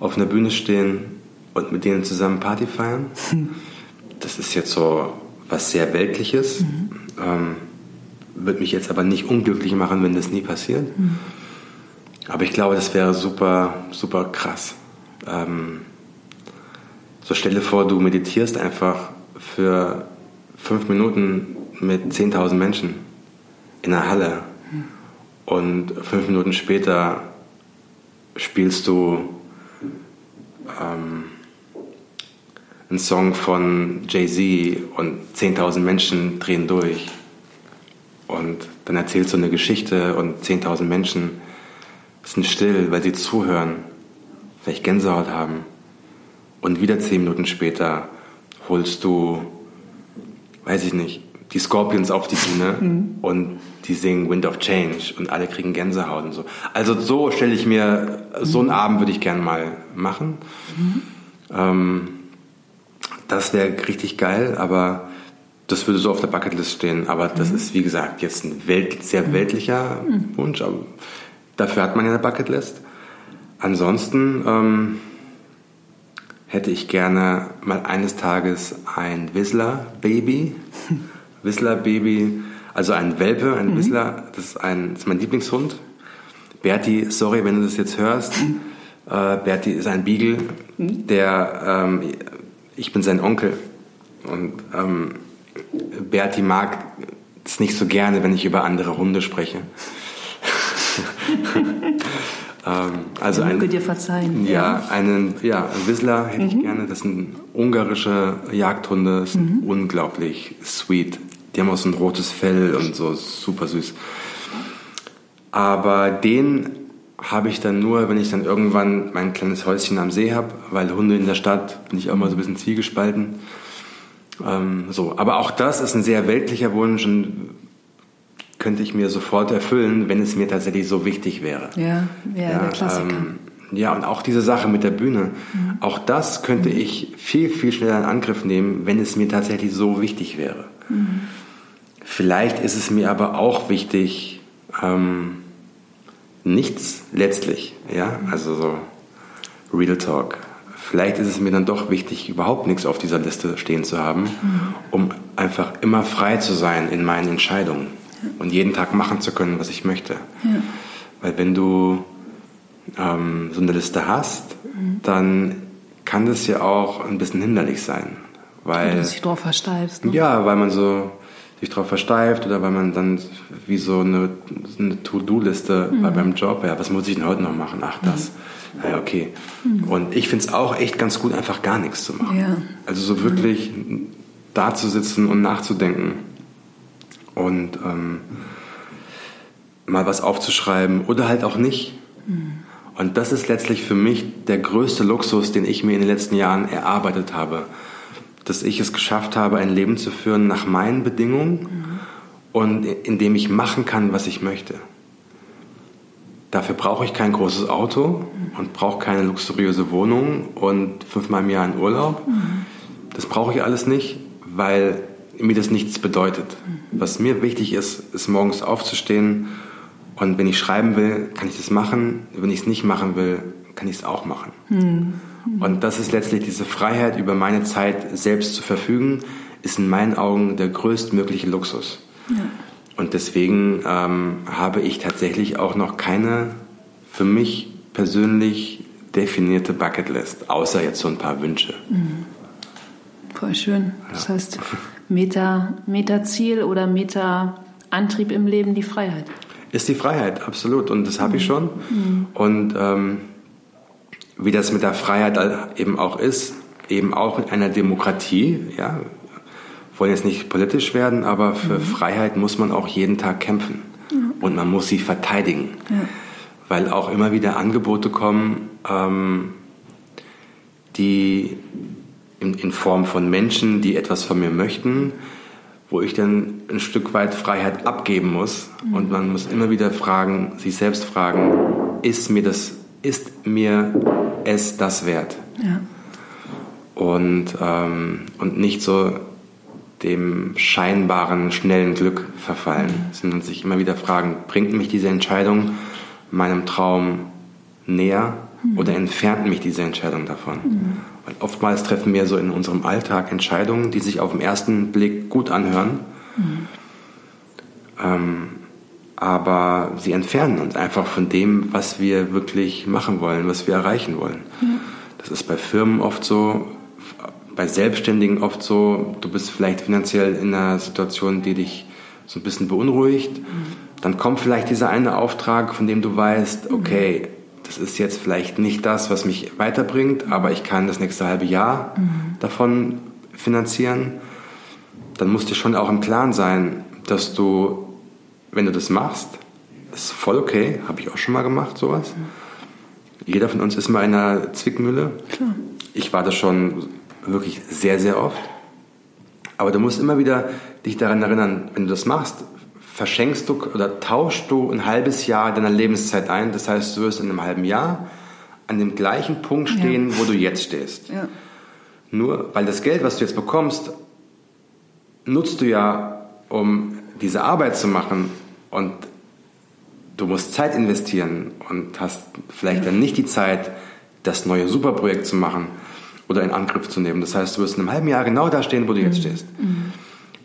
auf einer Bühne stehen und mit denen zusammen Party feiern. Das ist jetzt so was sehr Weltliches. Mhm. Ähm, würde mich jetzt aber nicht unglücklich machen, wenn das nie passiert. Mhm. Aber ich glaube, das wäre super, super krass. Ähm, so stelle vor, du meditierst einfach für fünf Minuten mit 10.000 Menschen in einer Halle und fünf Minuten später spielst du ähm, einen Song von Jay-Z und 10.000 Menschen drehen durch. Und dann erzählst du eine Geschichte und 10.000 Menschen sind still, weil sie zuhören, vielleicht Gänsehaut haben. Und wieder zehn Minuten später holst du, weiß ich nicht, die Scorpions auf die Bühne mhm. und die singen Wind of Change und alle kriegen Gänsehaut und so. Also so stelle ich mir, so einen mhm. Abend würde ich gerne mal machen. Mhm. Ähm, das wäre richtig geil, aber das würde so auf der Bucketlist stehen. Aber das mhm. ist, wie gesagt, jetzt ein Welt, sehr mhm. weltlicher mhm. Wunsch. Aber dafür hat man ja eine Bucketlist. Ansonsten, ähm, hätte ich gerne mal eines Tages ein Whistler-Baby. Whistler-Baby, also ein Welpe, ein mhm. Whistler, das ist, ein, das ist mein Lieblingshund. Berti, sorry, wenn du das jetzt hörst. Mhm. Äh, Berti ist ein Beagle, mhm. der, ähm, ich bin sein Onkel. Und ähm, Berti mag es nicht so gerne, wenn ich über andere Hunde spreche. ähm, also ein, dir verzeihen. Ja, ja, einen ja, Whistler hätte mhm. ich gerne. Das sind ungarische Jagdhunde, das sind mhm. unglaublich sweet. Die haben auch so ein rotes Fell und so super süß. Aber den habe ich dann nur, wenn ich dann irgendwann mein kleines Häuschen am See habe, weil Hunde in der Stadt bin ich auch mal so ein bisschen zwiegespalten. Ähm, so, aber auch das ist ein sehr weltlicher Wunsch und könnte ich mir sofort erfüllen, wenn es mir tatsächlich so wichtig wäre. Ja, ja, ja der Klassiker. Ähm, ja, und auch diese Sache mit der Bühne, mhm. auch das könnte ich viel, viel schneller in Angriff nehmen, wenn es mir tatsächlich so wichtig wäre. Mhm. Vielleicht ist es mir aber auch wichtig, ähm, nichts letztlich, ja, also so Real Talk. Vielleicht ist es mir dann doch wichtig, überhaupt nichts auf dieser Liste stehen zu haben, mhm. um einfach immer frei zu sein in meinen Entscheidungen ja. und jeden Tag machen zu können, was ich möchte. Ja. Weil wenn du ähm, so eine Liste hast, mhm. dann kann das ja auch ein bisschen hinderlich sein. Weil, du dich drauf versteifst. Ne? Ja, weil man so sich darauf versteift oder weil man dann wie so eine, eine To-Do-Liste mhm. beim Job, ja, was muss ich denn heute noch machen? Ach, das. Mhm. Ja, okay. Mhm. Und ich finde es auch echt ganz gut, einfach gar nichts zu machen. Ja. Also so wirklich mhm. da zu sitzen und nachzudenken und ähm, mal was aufzuschreiben oder halt auch nicht. Mhm. Und das ist letztlich für mich der größte Luxus, den ich mir in den letzten Jahren erarbeitet habe dass ich es geschafft habe, ein Leben zu führen nach meinen Bedingungen mhm. und in dem ich machen kann, was ich möchte. Dafür brauche ich kein großes Auto mhm. und brauche keine luxuriöse Wohnung und fünfmal im Jahr einen Urlaub. Mhm. Das brauche ich alles nicht, weil mir das nichts bedeutet. Was mir wichtig ist, ist morgens aufzustehen und wenn ich schreiben will, kann ich das machen. Wenn ich es nicht machen will, kann ich es auch machen. Und das ist letztlich diese Freiheit, über meine Zeit selbst zu verfügen, ist in meinen Augen der größtmögliche Luxus. Ja. Und deswegen ähm, habe ich tatsächlich auch noch keine für mich persönlich definierte Bucketlist, außer jetzt so ein paar Wünsche. Mhm. Voll schön. Ja. Das heißt, Meta, Meta-Ziel oder Meta-Antrieb im Leben die Freiheit. Ist die Freiheit, absolut. Und das habe mhm. ich schon. Mhm. Und ähm, wie das mit der Freiheit eben auch ist, eben auch in einer Demokratie, ja, wollen jetzt nicht politisch werden, aber für mhm. Freiheit muss man auch jeden Tag kämpfen ja. und man muss sie verteidigen, ja. weil auch immer wieder Angebote kommen, ähm, die in, in, Form von Menschen, die etwas von mir möchten, wo ich dann ein Stück weit Freiheit abgeben muss mhm. und man muss immer wieder fragen, sich selbst fragen, ist mir das, ist mir es das wert. Ja. Und, ähm, und nicht so dem scheinbaren, schnellen Glück verfallen, mhm. sondern sich immer wieder fragen, bringt mich diese Entscheidung meinem Traum näher mhm. oder entfernt mich diese Entscheidung davon? Mhm. Weil oftmals treffen wir so in unserem Alltag Entscheidungen, die sich auf den ersten Blick gut anhören, mhm. ähm, aber sie entfernen uns einfach von dem, was wir wirklich machen wollen, was wir erreichen wollen. Mhm. Das ist bei Firmen oft so, bei Selbstständigen oft so, du bist vielleicht finanziell in einer Situation, die dich so ein bisschen beunruhigt. Mhm. Dann kommt vielleicht dieser eine Auftrag, von dem du weißt, mhm. okay, das ist jetzt vielleicht nicht das, was mich weiterbringt, aber ich kann das nächste halbe Jahr mhm. davon finanzieren. Dann musst du schon auch im Klaren sein, dass du wenn du das machst, ist voll okay, habe ich auch schon mal gemacht, sowas. Jeder von uns ist mal in einer Zwickmühle. Klar. Ich war das schon wirklich sehr, sehr oft. Aber du musst immer wieder dich daran erinnern, wenn du das machst, verschenkst du oder tauschst du ein halbes Jahr deiner Lebenszeit ein. Das heißt, du wirst in einem halben Jahr an dem gleichen Punkt stehen, ja. wo du jetzt stehst. Ja. Nur weil das Geld, was du jetzt bekommst, nutzt du ja, um diese Arbeit zu machen, und du musst Zeit investieren und hast vielleicht dann nicht die Zeit, das neue Superprojekt zu machen oder in Angriff zu nehmen. Das heißt, du wirst in einem halben Jahr genau da stehen, wo du jetzt stehst.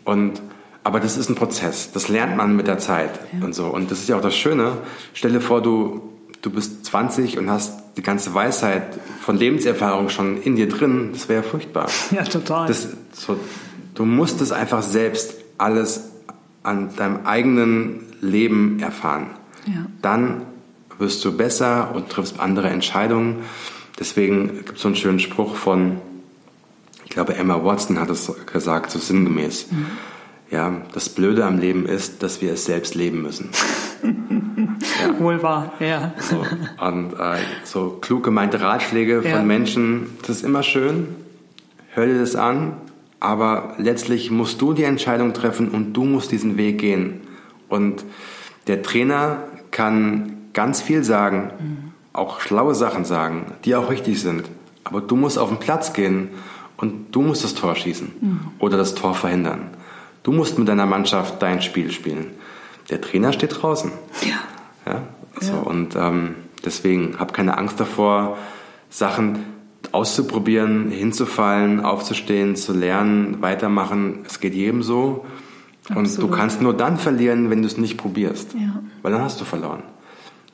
Und aber das ist ein Prozess. Das lernt man mit der Zeit ja. und so. Und das ist ja auch das Schöne. Stell dir vor, du, du bist 20 und hast die ganze Weisheit von Lebenserfahrung schon in dir drin. Das wäre ja furchtbar. Ja, total. Das, so, du musst es einfach selbst alles an deinem eigenen Leben erfahren. Ja. Dann wirst du besser und triffst andere Entscheidungen. Deswegen gibt es so einen schönen Spruch von, ich glaube, Emma Watson hat es gesagt, so sinngemäß. Mhm ja, das Blöde am Leben ist, dass wir es selbst leben müssen. ja. Wohl wahr, ja. So, und äh, so klug gemeinte Ratschläge ja. von Menschen, das ist immer schön. Hör dir das an, aber letztlich musst du die Entscheidung treffen und du musst diesen Weg gehen. Und der Trainer kann ganz viel sagen, mhm. auch schlaue Sachen sagen, die auch richtig sind. Aber du musst auf den Platz gehen und du musst das Tor schießen mhm. oder das Tor verhindern. Du musst mit deiner Mannschaft dein Spiel spielen. Der Trainer steht draußen. Ja. ja? So, ja. Und ähm, deswegen hab keine Angst davor, Sachen auszuprobieren, hinzufallen, aufzustehen, zu lernen, weitermachen. Es geht jedem so. Absolut. Und du kannst nur dann verlieren, wenn du es nicht probierst. Ja. Weil dann hast du verloren.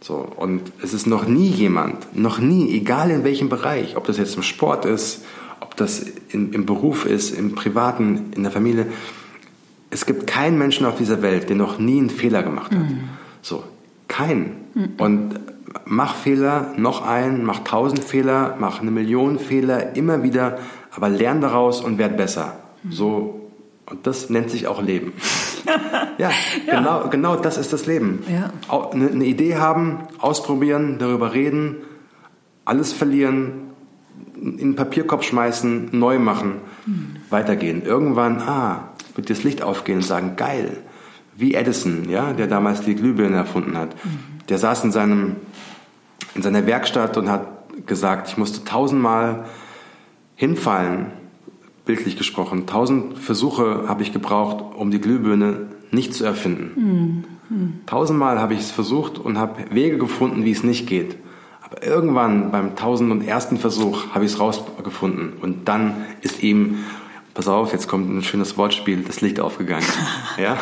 So, und es ist noch nie jemand, noch nie, egal in welchem Bereich, ob das jetzt im Sport ist, ob das in, im Beruf ist, im Privaten, in der Familie, es gibt keinen Menschen auf dieser Welt, der noch nie einen Fehler gemacht hat. Mhm. So, keinen. Mhm. Und mach Fehler, noch einen, mach tausend Fehler, mach eine Million Fehler, immer wieder, aber lern daraus und werd besser. Mhm. So, und das nennt sich auch Leben. ja, ja, Genau, genau das ist das Leben. Ja. Eine, eine Idee haben, ausprobieren, darüber reden, alles verlieren, in den Papierkorb schmeißen, neu machen, mhm. weitergehen. Irgendwann, ah, wird das Licht aufgehen und sagen, geil. Wie Edison, ja, der damals die Glühbirne erfunden hat. Mhm. Der saß in, seinem, in seiner Werkstatt und hat gesagt, ich musste tausendmal hinfallen, bildlich gesprochen. Tausend Versuche habe ich gebraucht, um die Glühbirne nicht zu erfinden. Mhm. Tausendmal habe ich es versucht und habe Wege gefunden, wie es nicht geht. Aber irgendwann beim tausend und ersten Versuch habe ich es rausgefunden und dann ist ihm pass auf, jetzt kommt ein schönes Wortspiel, das Licht aufgegangen. Ja?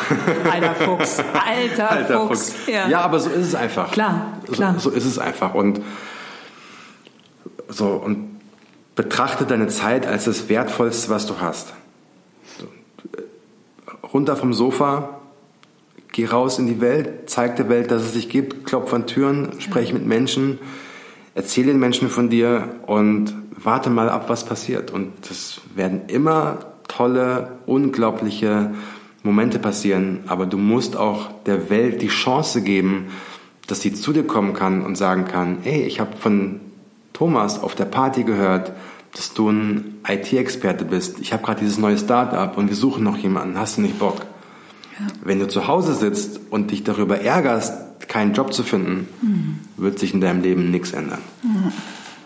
Alter Fuchs, alter, alter Fuchs. Fuchs. Ja. ja. aber so ist es einfach. Klar, klar. So, so ist es einfach. Und, so, und betrachte deine Zeit als das Wertvollste, was du hast. Runter vom Sofa, geh raus in die Welt, zeig der Welt, dass es sich gibt, klopf an Türen, sprech mit Menschen, erzähle den Menschen von dir und warte mal ab, was passiert. Und es werden immer tolle, unglaubliche Momente passieren, aber du musst auch der Welt die Chance geben, dass sie zu dir kommen kann und sagen kann, hey, ich habe von Thomas auf der Party gehört, dass du ein IT-Experte bist. Ich habe gerade dieses neue Start-up und wir suchen noch jemanden. Hast du nicht Bock? Ja. Wenn du zu Hause sitzt und dich darüber ärgerst, keinen Job zu finden, mhm. wird sich in deinem Leben nichts ändern. Mhm.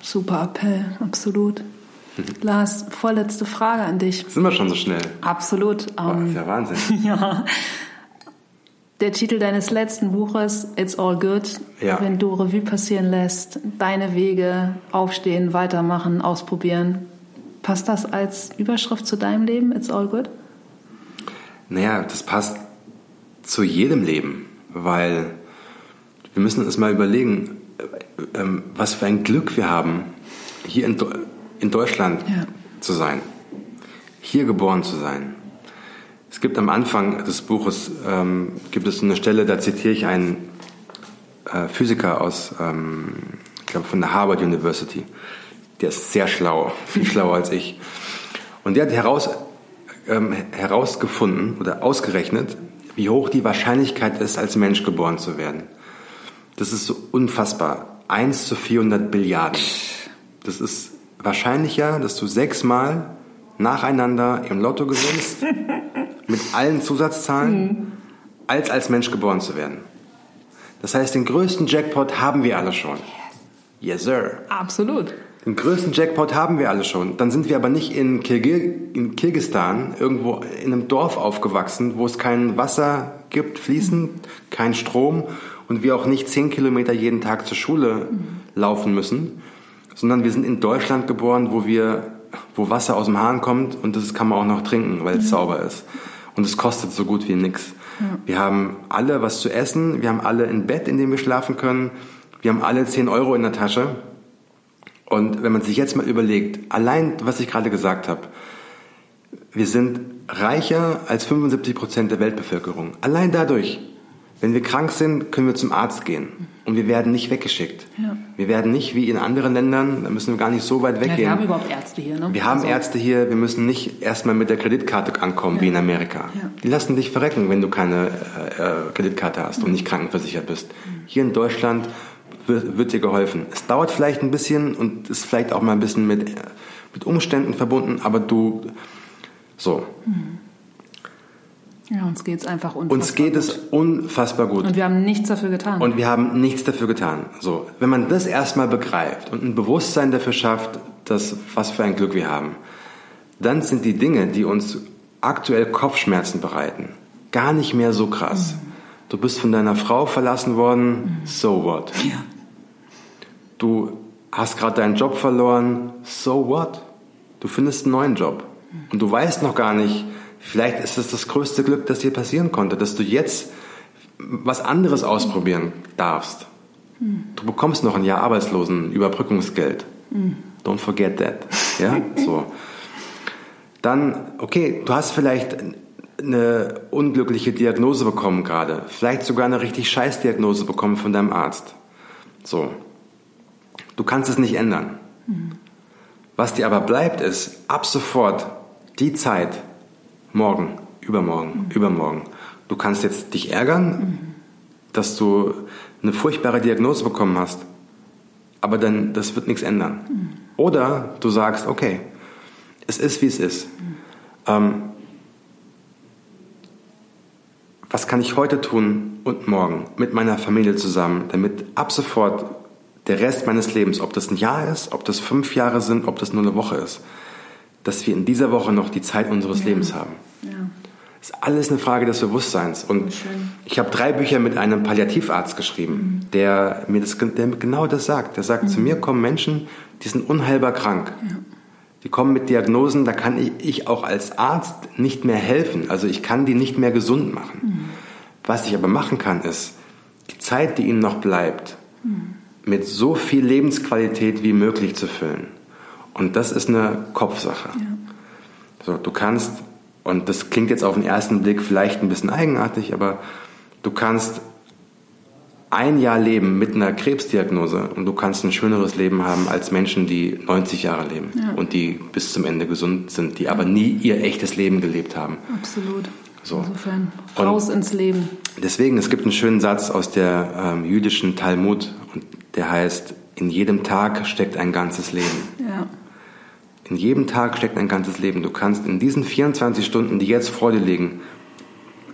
Super Appell, absolut. Lars, vorletzte Frage an dich. Sind wir schon so schnell? Absolut. Boah, ist ja Wahnsinn. ja. Der Titel deines letzten Buches, It's All Good, ja. wenn du Revue passieren lässt, deine Wege, aufstehen, weitermachen, ausprobieren. Passt das als Überschrift zu deinem Leben, It's All Good? Naja, das passt zu jedem Leben, weil wir müssen uns mal überlegen, was für ein Glück wir haben, hier in, in Deutschland ja. zu sein, hier geboren zu sein. Es gibt am Anfang des Buches ähm, gibt es eine Stelle, da zitiere ich einen äh, Physiker aus, ähm, ich glaube von der Harvard University. Der ist sehr schlau, viel schlauer als ich. Und der hat heraus, ähm, herausgefunden oder ausgerechnet, wie hoch die Wahrscheinlichkeit ist, als Mensch geboren zu werden. Das ist so unfassbar. 1 zu 400 Billiarden. Das ist wahrscheinlicher, dass du sechsmal nacheinander im Lotto gewinnst, mit allen Zusatzzahlen, mhm. als als Mensch geboren zu werden. Das heißt, den größten Jackpot haben wir alle schon. Yes, sir. Absolut. Den größten Jackpot haben wir alle schon. Dann sind wir aber nicht in, Kirgir in Kirgistan irgendwo in einem Dorf aufgewachsen, wo es kein Wasser gibt, fließend, kein Strom und wir auch nicht zehn Kilometer jeden Tag zur Schule laufen müssen, sondern wir sind in Deutschland geboren, wo wir wo Wasser aus dem Hahn kommt und das kann man auch noch trinken, weil es mhm. sauber ist. Und es kostet so gut wie nichts. Wir haben alle was zu essen, wir haben alle ein Bett, in dem wir schlafen können, wir haben alle 10 Euro in der Tasche. Und wenn man sich jetzt mal überlegt, allein was ich gerade gesagt habe, wir sind reicher als 75 Prozent der Weltbevölkerung. Allein dadurch. Wenn wir krank sind, können wir zum Arzt gehen und wir werden nicht weggeschickt. Ja. Wir werden nicht wie in anderen Ländern, da müssen wir gar nicht so weit weggehen. Ja, wir haben überhaupt Ärzte hier, ne? Wir haben also. Ärzte hier, wir müssen nicht erstmal mit der Kreditkarte ankommen ja. wie in Amerika. Die lassen dich verrecken, wenn du keine äh, äh Kreditkarte hast mhm. und nicht krankenversichert bist. Mhm. Hier in Deutschland wird, dir geholfen. Es dauert vielleicht ein bisschen und ist vielleicht auch mal ein bisschen mit, mit Umständen verbunden, aber du so. Mhm. Ja, uns geht es einfach unfassbar Uns geht gut. es unfassbar gut. Und wir haben nichts dafür getan. Und wir haben nichts dafür getan. So, wenn man das erstmal begreift und ein Bewusstsein dafür schafft, dass, was für ein Glück wir haben, dann sind die Dinge, die uns aktuell Kopfschmerzen bereiten, gar nicht mehr so krass. Mhm. Du bist von deiner Frau verlassen worden, mhm. so what? Ja. Du hast gerade deinen Job verloren, so what? Du findest einen neuen Job. Und du weißt noch gar nicht, vielleicht ist es das größte Glück, das dir passieren konnte, dass du jetzt was anderes ausprobieren darfst. Du bekommst noch ein Jahr Arbeitslosenüberbrückungsgeld. Don't forget that. Ja, so. Dann, okay, du hast vielleicht eine unglückliche Diagnose bekommen gerade. Vielleicht sogar eine richtig scheiß Diagnose bekommen von deinem Arzt. So. Du kannst es nicht ändern. Was dir aber bleibt, ist ab sofort die Zeit, morgen, übermorgen, mhm. übermorgen, du kannst jetzt dich ärgern, mhm. dass du eine furchtbare Diagnose bekommen hast, aber dann, das wird nichts ändern. Mhm. Oder du sagst, okay, es ist, wie es ist. Ähm, was kann ich heute tun und morgen mit meiner Familie zusammen, damit ab sofort der Rest meines Lebens, ob das ein Jahr ist, ob das fünf Jahre sind, ob das nur eine Woche ist, dass wir in dieser Woche noch die Zeit unseres ja. Lebens haben. Ja. Das ist alles eine Frage des Bewusstseins. Und ich habe drei Bücher mit einem Palliativarzt geschrieben, mhm. der mir das, der genau das sagt. Der sagt, mhm. zu mir kommen Menschen, die sind unheilbar krank. Ja. Die kommen mit Diagnosen, da kann ich, ich, auch als Arzt nicht mehr helfen. Also ich kann die nicht mehr gesund machen. Mhm. Was ich aber machen kann, ist, die Zeit, die ihnen noch bleibt, mhm. mit so viel Lebensqualität wie möglich zu füllen. Und das ist eine Kopfsache. Ja. So, du kannst, und das klingt jetzt auf den ersten Blick vielleicht ein bisschen eigenartig, aber du kannst ein Jahr leben mit einer Krebsdiagnose und du kannst ein schöneres Leben haben als Menschen, die 90 Jahre leben ja. und die bis zum Ende gesund sind, die aber nie ihr echtes Leben gelebt haben. Absolut. So. Insofern raus und ins Leben. Deswegen, es gibt einen schönen Satz aus der ähm, jüdischen Talmud und der heißt, in jedem Tag steckt ein ganzes Leben. Ja. In jedem Tag steckt ein ganzes Leben. Du kannst in diesen 24 Stunden, die jetzt vor dir liegen,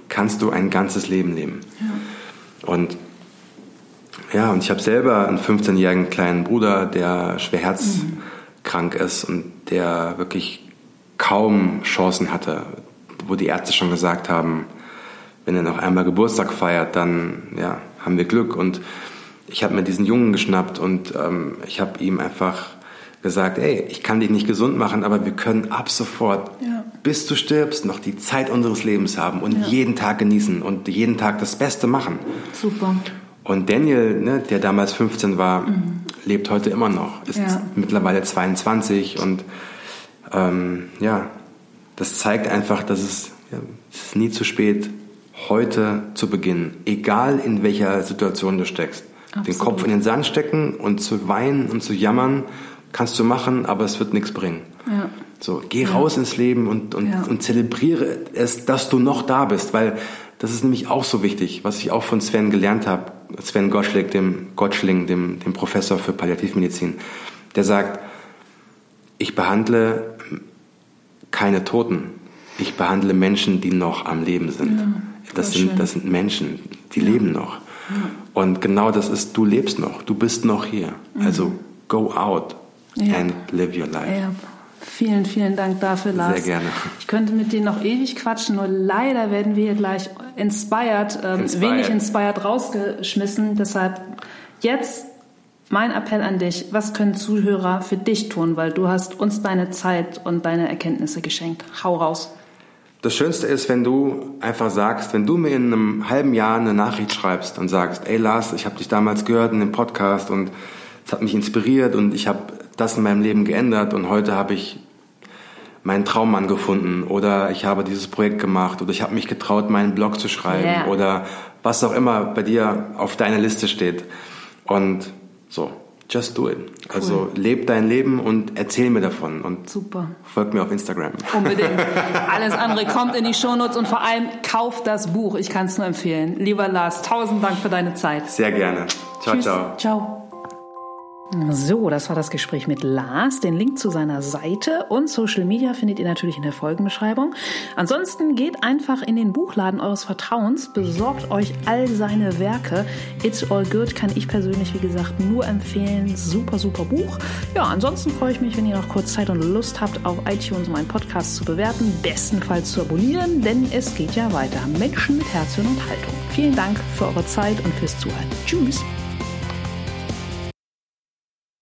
kannst du ein ganzes Leben leben. Ja. Und ja, und ich habe selber einen 15-jährigen kleinen Bruder, der schwer herzkrank mhm. ist und der wirklich kaum Chancen hatte, wo die Ärzte schon gesagt haben, wenn er noch einmal Geburtstag feiert, dann ja, haben wir Glück. Und ich habe mir diesen Jungen geschnappt und ähm, ich habe ihm einfach gesagt, ey, ich kann dich nicht gesund machen, aber wir können ab sofort, ja. bis du stirbst, noch die Zeit unseres Lebens haben und ja. jeden Tag genießen und jeden Tag das Beste machen. Super. Und Daniel, ne, der damals 15 war, mhm. lebt heute immer noch, ist ja. mittlerweile 22 und ähm, ja, das zeigt einfach, dass es, ja, es ist nie zu spät, heute zu beginnen, egal in welcher Situation du steckst. Absolut. Den Kopf in den Sand stecken und zu weinen und zu jammern kannst du machen, aber es wird nichts bringen. Ja. So, geh ja. raus ins Leben und, und, ja. und zelebriere es, dass du noch da bist, weil das ist nämlich auch so wichtig, was ich auch von Sven gelernt habe, Sven Gottschling, dem, Gottschling, dem, dem Professor für Palliativmedizin, der sagt, ich behandle keine Toten, ich behandle Menschen, die noch am Leben sind. Ja, das, sind das sind Menschen, die leben noch. Und genau das ist, du lebst noch, du bist noch hier. Mhm. Also go out, ja. and live your life. Vielen, vielen Dank dafür, Lars. Sehr gerne. Ich könnte mit dir noch ewig quatschen, nur leider werden wir hier gleich inspired, ähm, inspired. wenig inspired rausgeschmissen. Deshalb jetzt Mein Appell an dich, was können Zuhörer für dich tun, weil du hast uns deine Zeit und deine Erkenntnisse geschenkt. Hau raus. Das Schönste ist, wenn du einfach sagst, wenn du mir in einem halben Jahr eine Nachricht schreibst und sagst, ey Lars, ich habe dich damals gehört in dem Podcast und es hat mich inspiriert und ich habe das in meinem Leben geändert und heute habe ich meinen Traummann gefunden oder ich habe dieses Projekt gemacht oder ich habe mich getraut, meinen Blog zu schreiben yeah. oder was auch immer bei dir auf deiner Liste steht. Und so, just do it. Cool. Also leb dein Leben und erzähl mir davon und Super. folg mir auf Instagram. Unbedingt. Alles andere kommt in die Shownotes und vor allem kauf das Buch. Ich kann es nur empfehlen. Lieber Lars, tausend Dank für deine Zeit. Sehr gerne. Ciao, Tschüss. ciao. Ciao. So, das war das Gespräch mit Lars. Den Link zu seiner Seite und Social Media findet ihr natürlich in der Folgenbeschreibung. Ansonsten geht einfach in den Buchladen eures Vertrauens, besorgt euch all seine Werke. It's All Good kann ich persönlich, wie gesagt, nur empfehlen. Super, super Buch. Ja, ansonsten freue ich mich, wenn ihr noch kurz Zeit und Lust habt, auf iTunes meinen Podcast zu bewerten, bestenfalls zu abonnieren, denn es geht ja weiter. Menschen mit Herz und Haltung. Vielen Dank für eure Zeit und fürs Zuhören. Tschüss.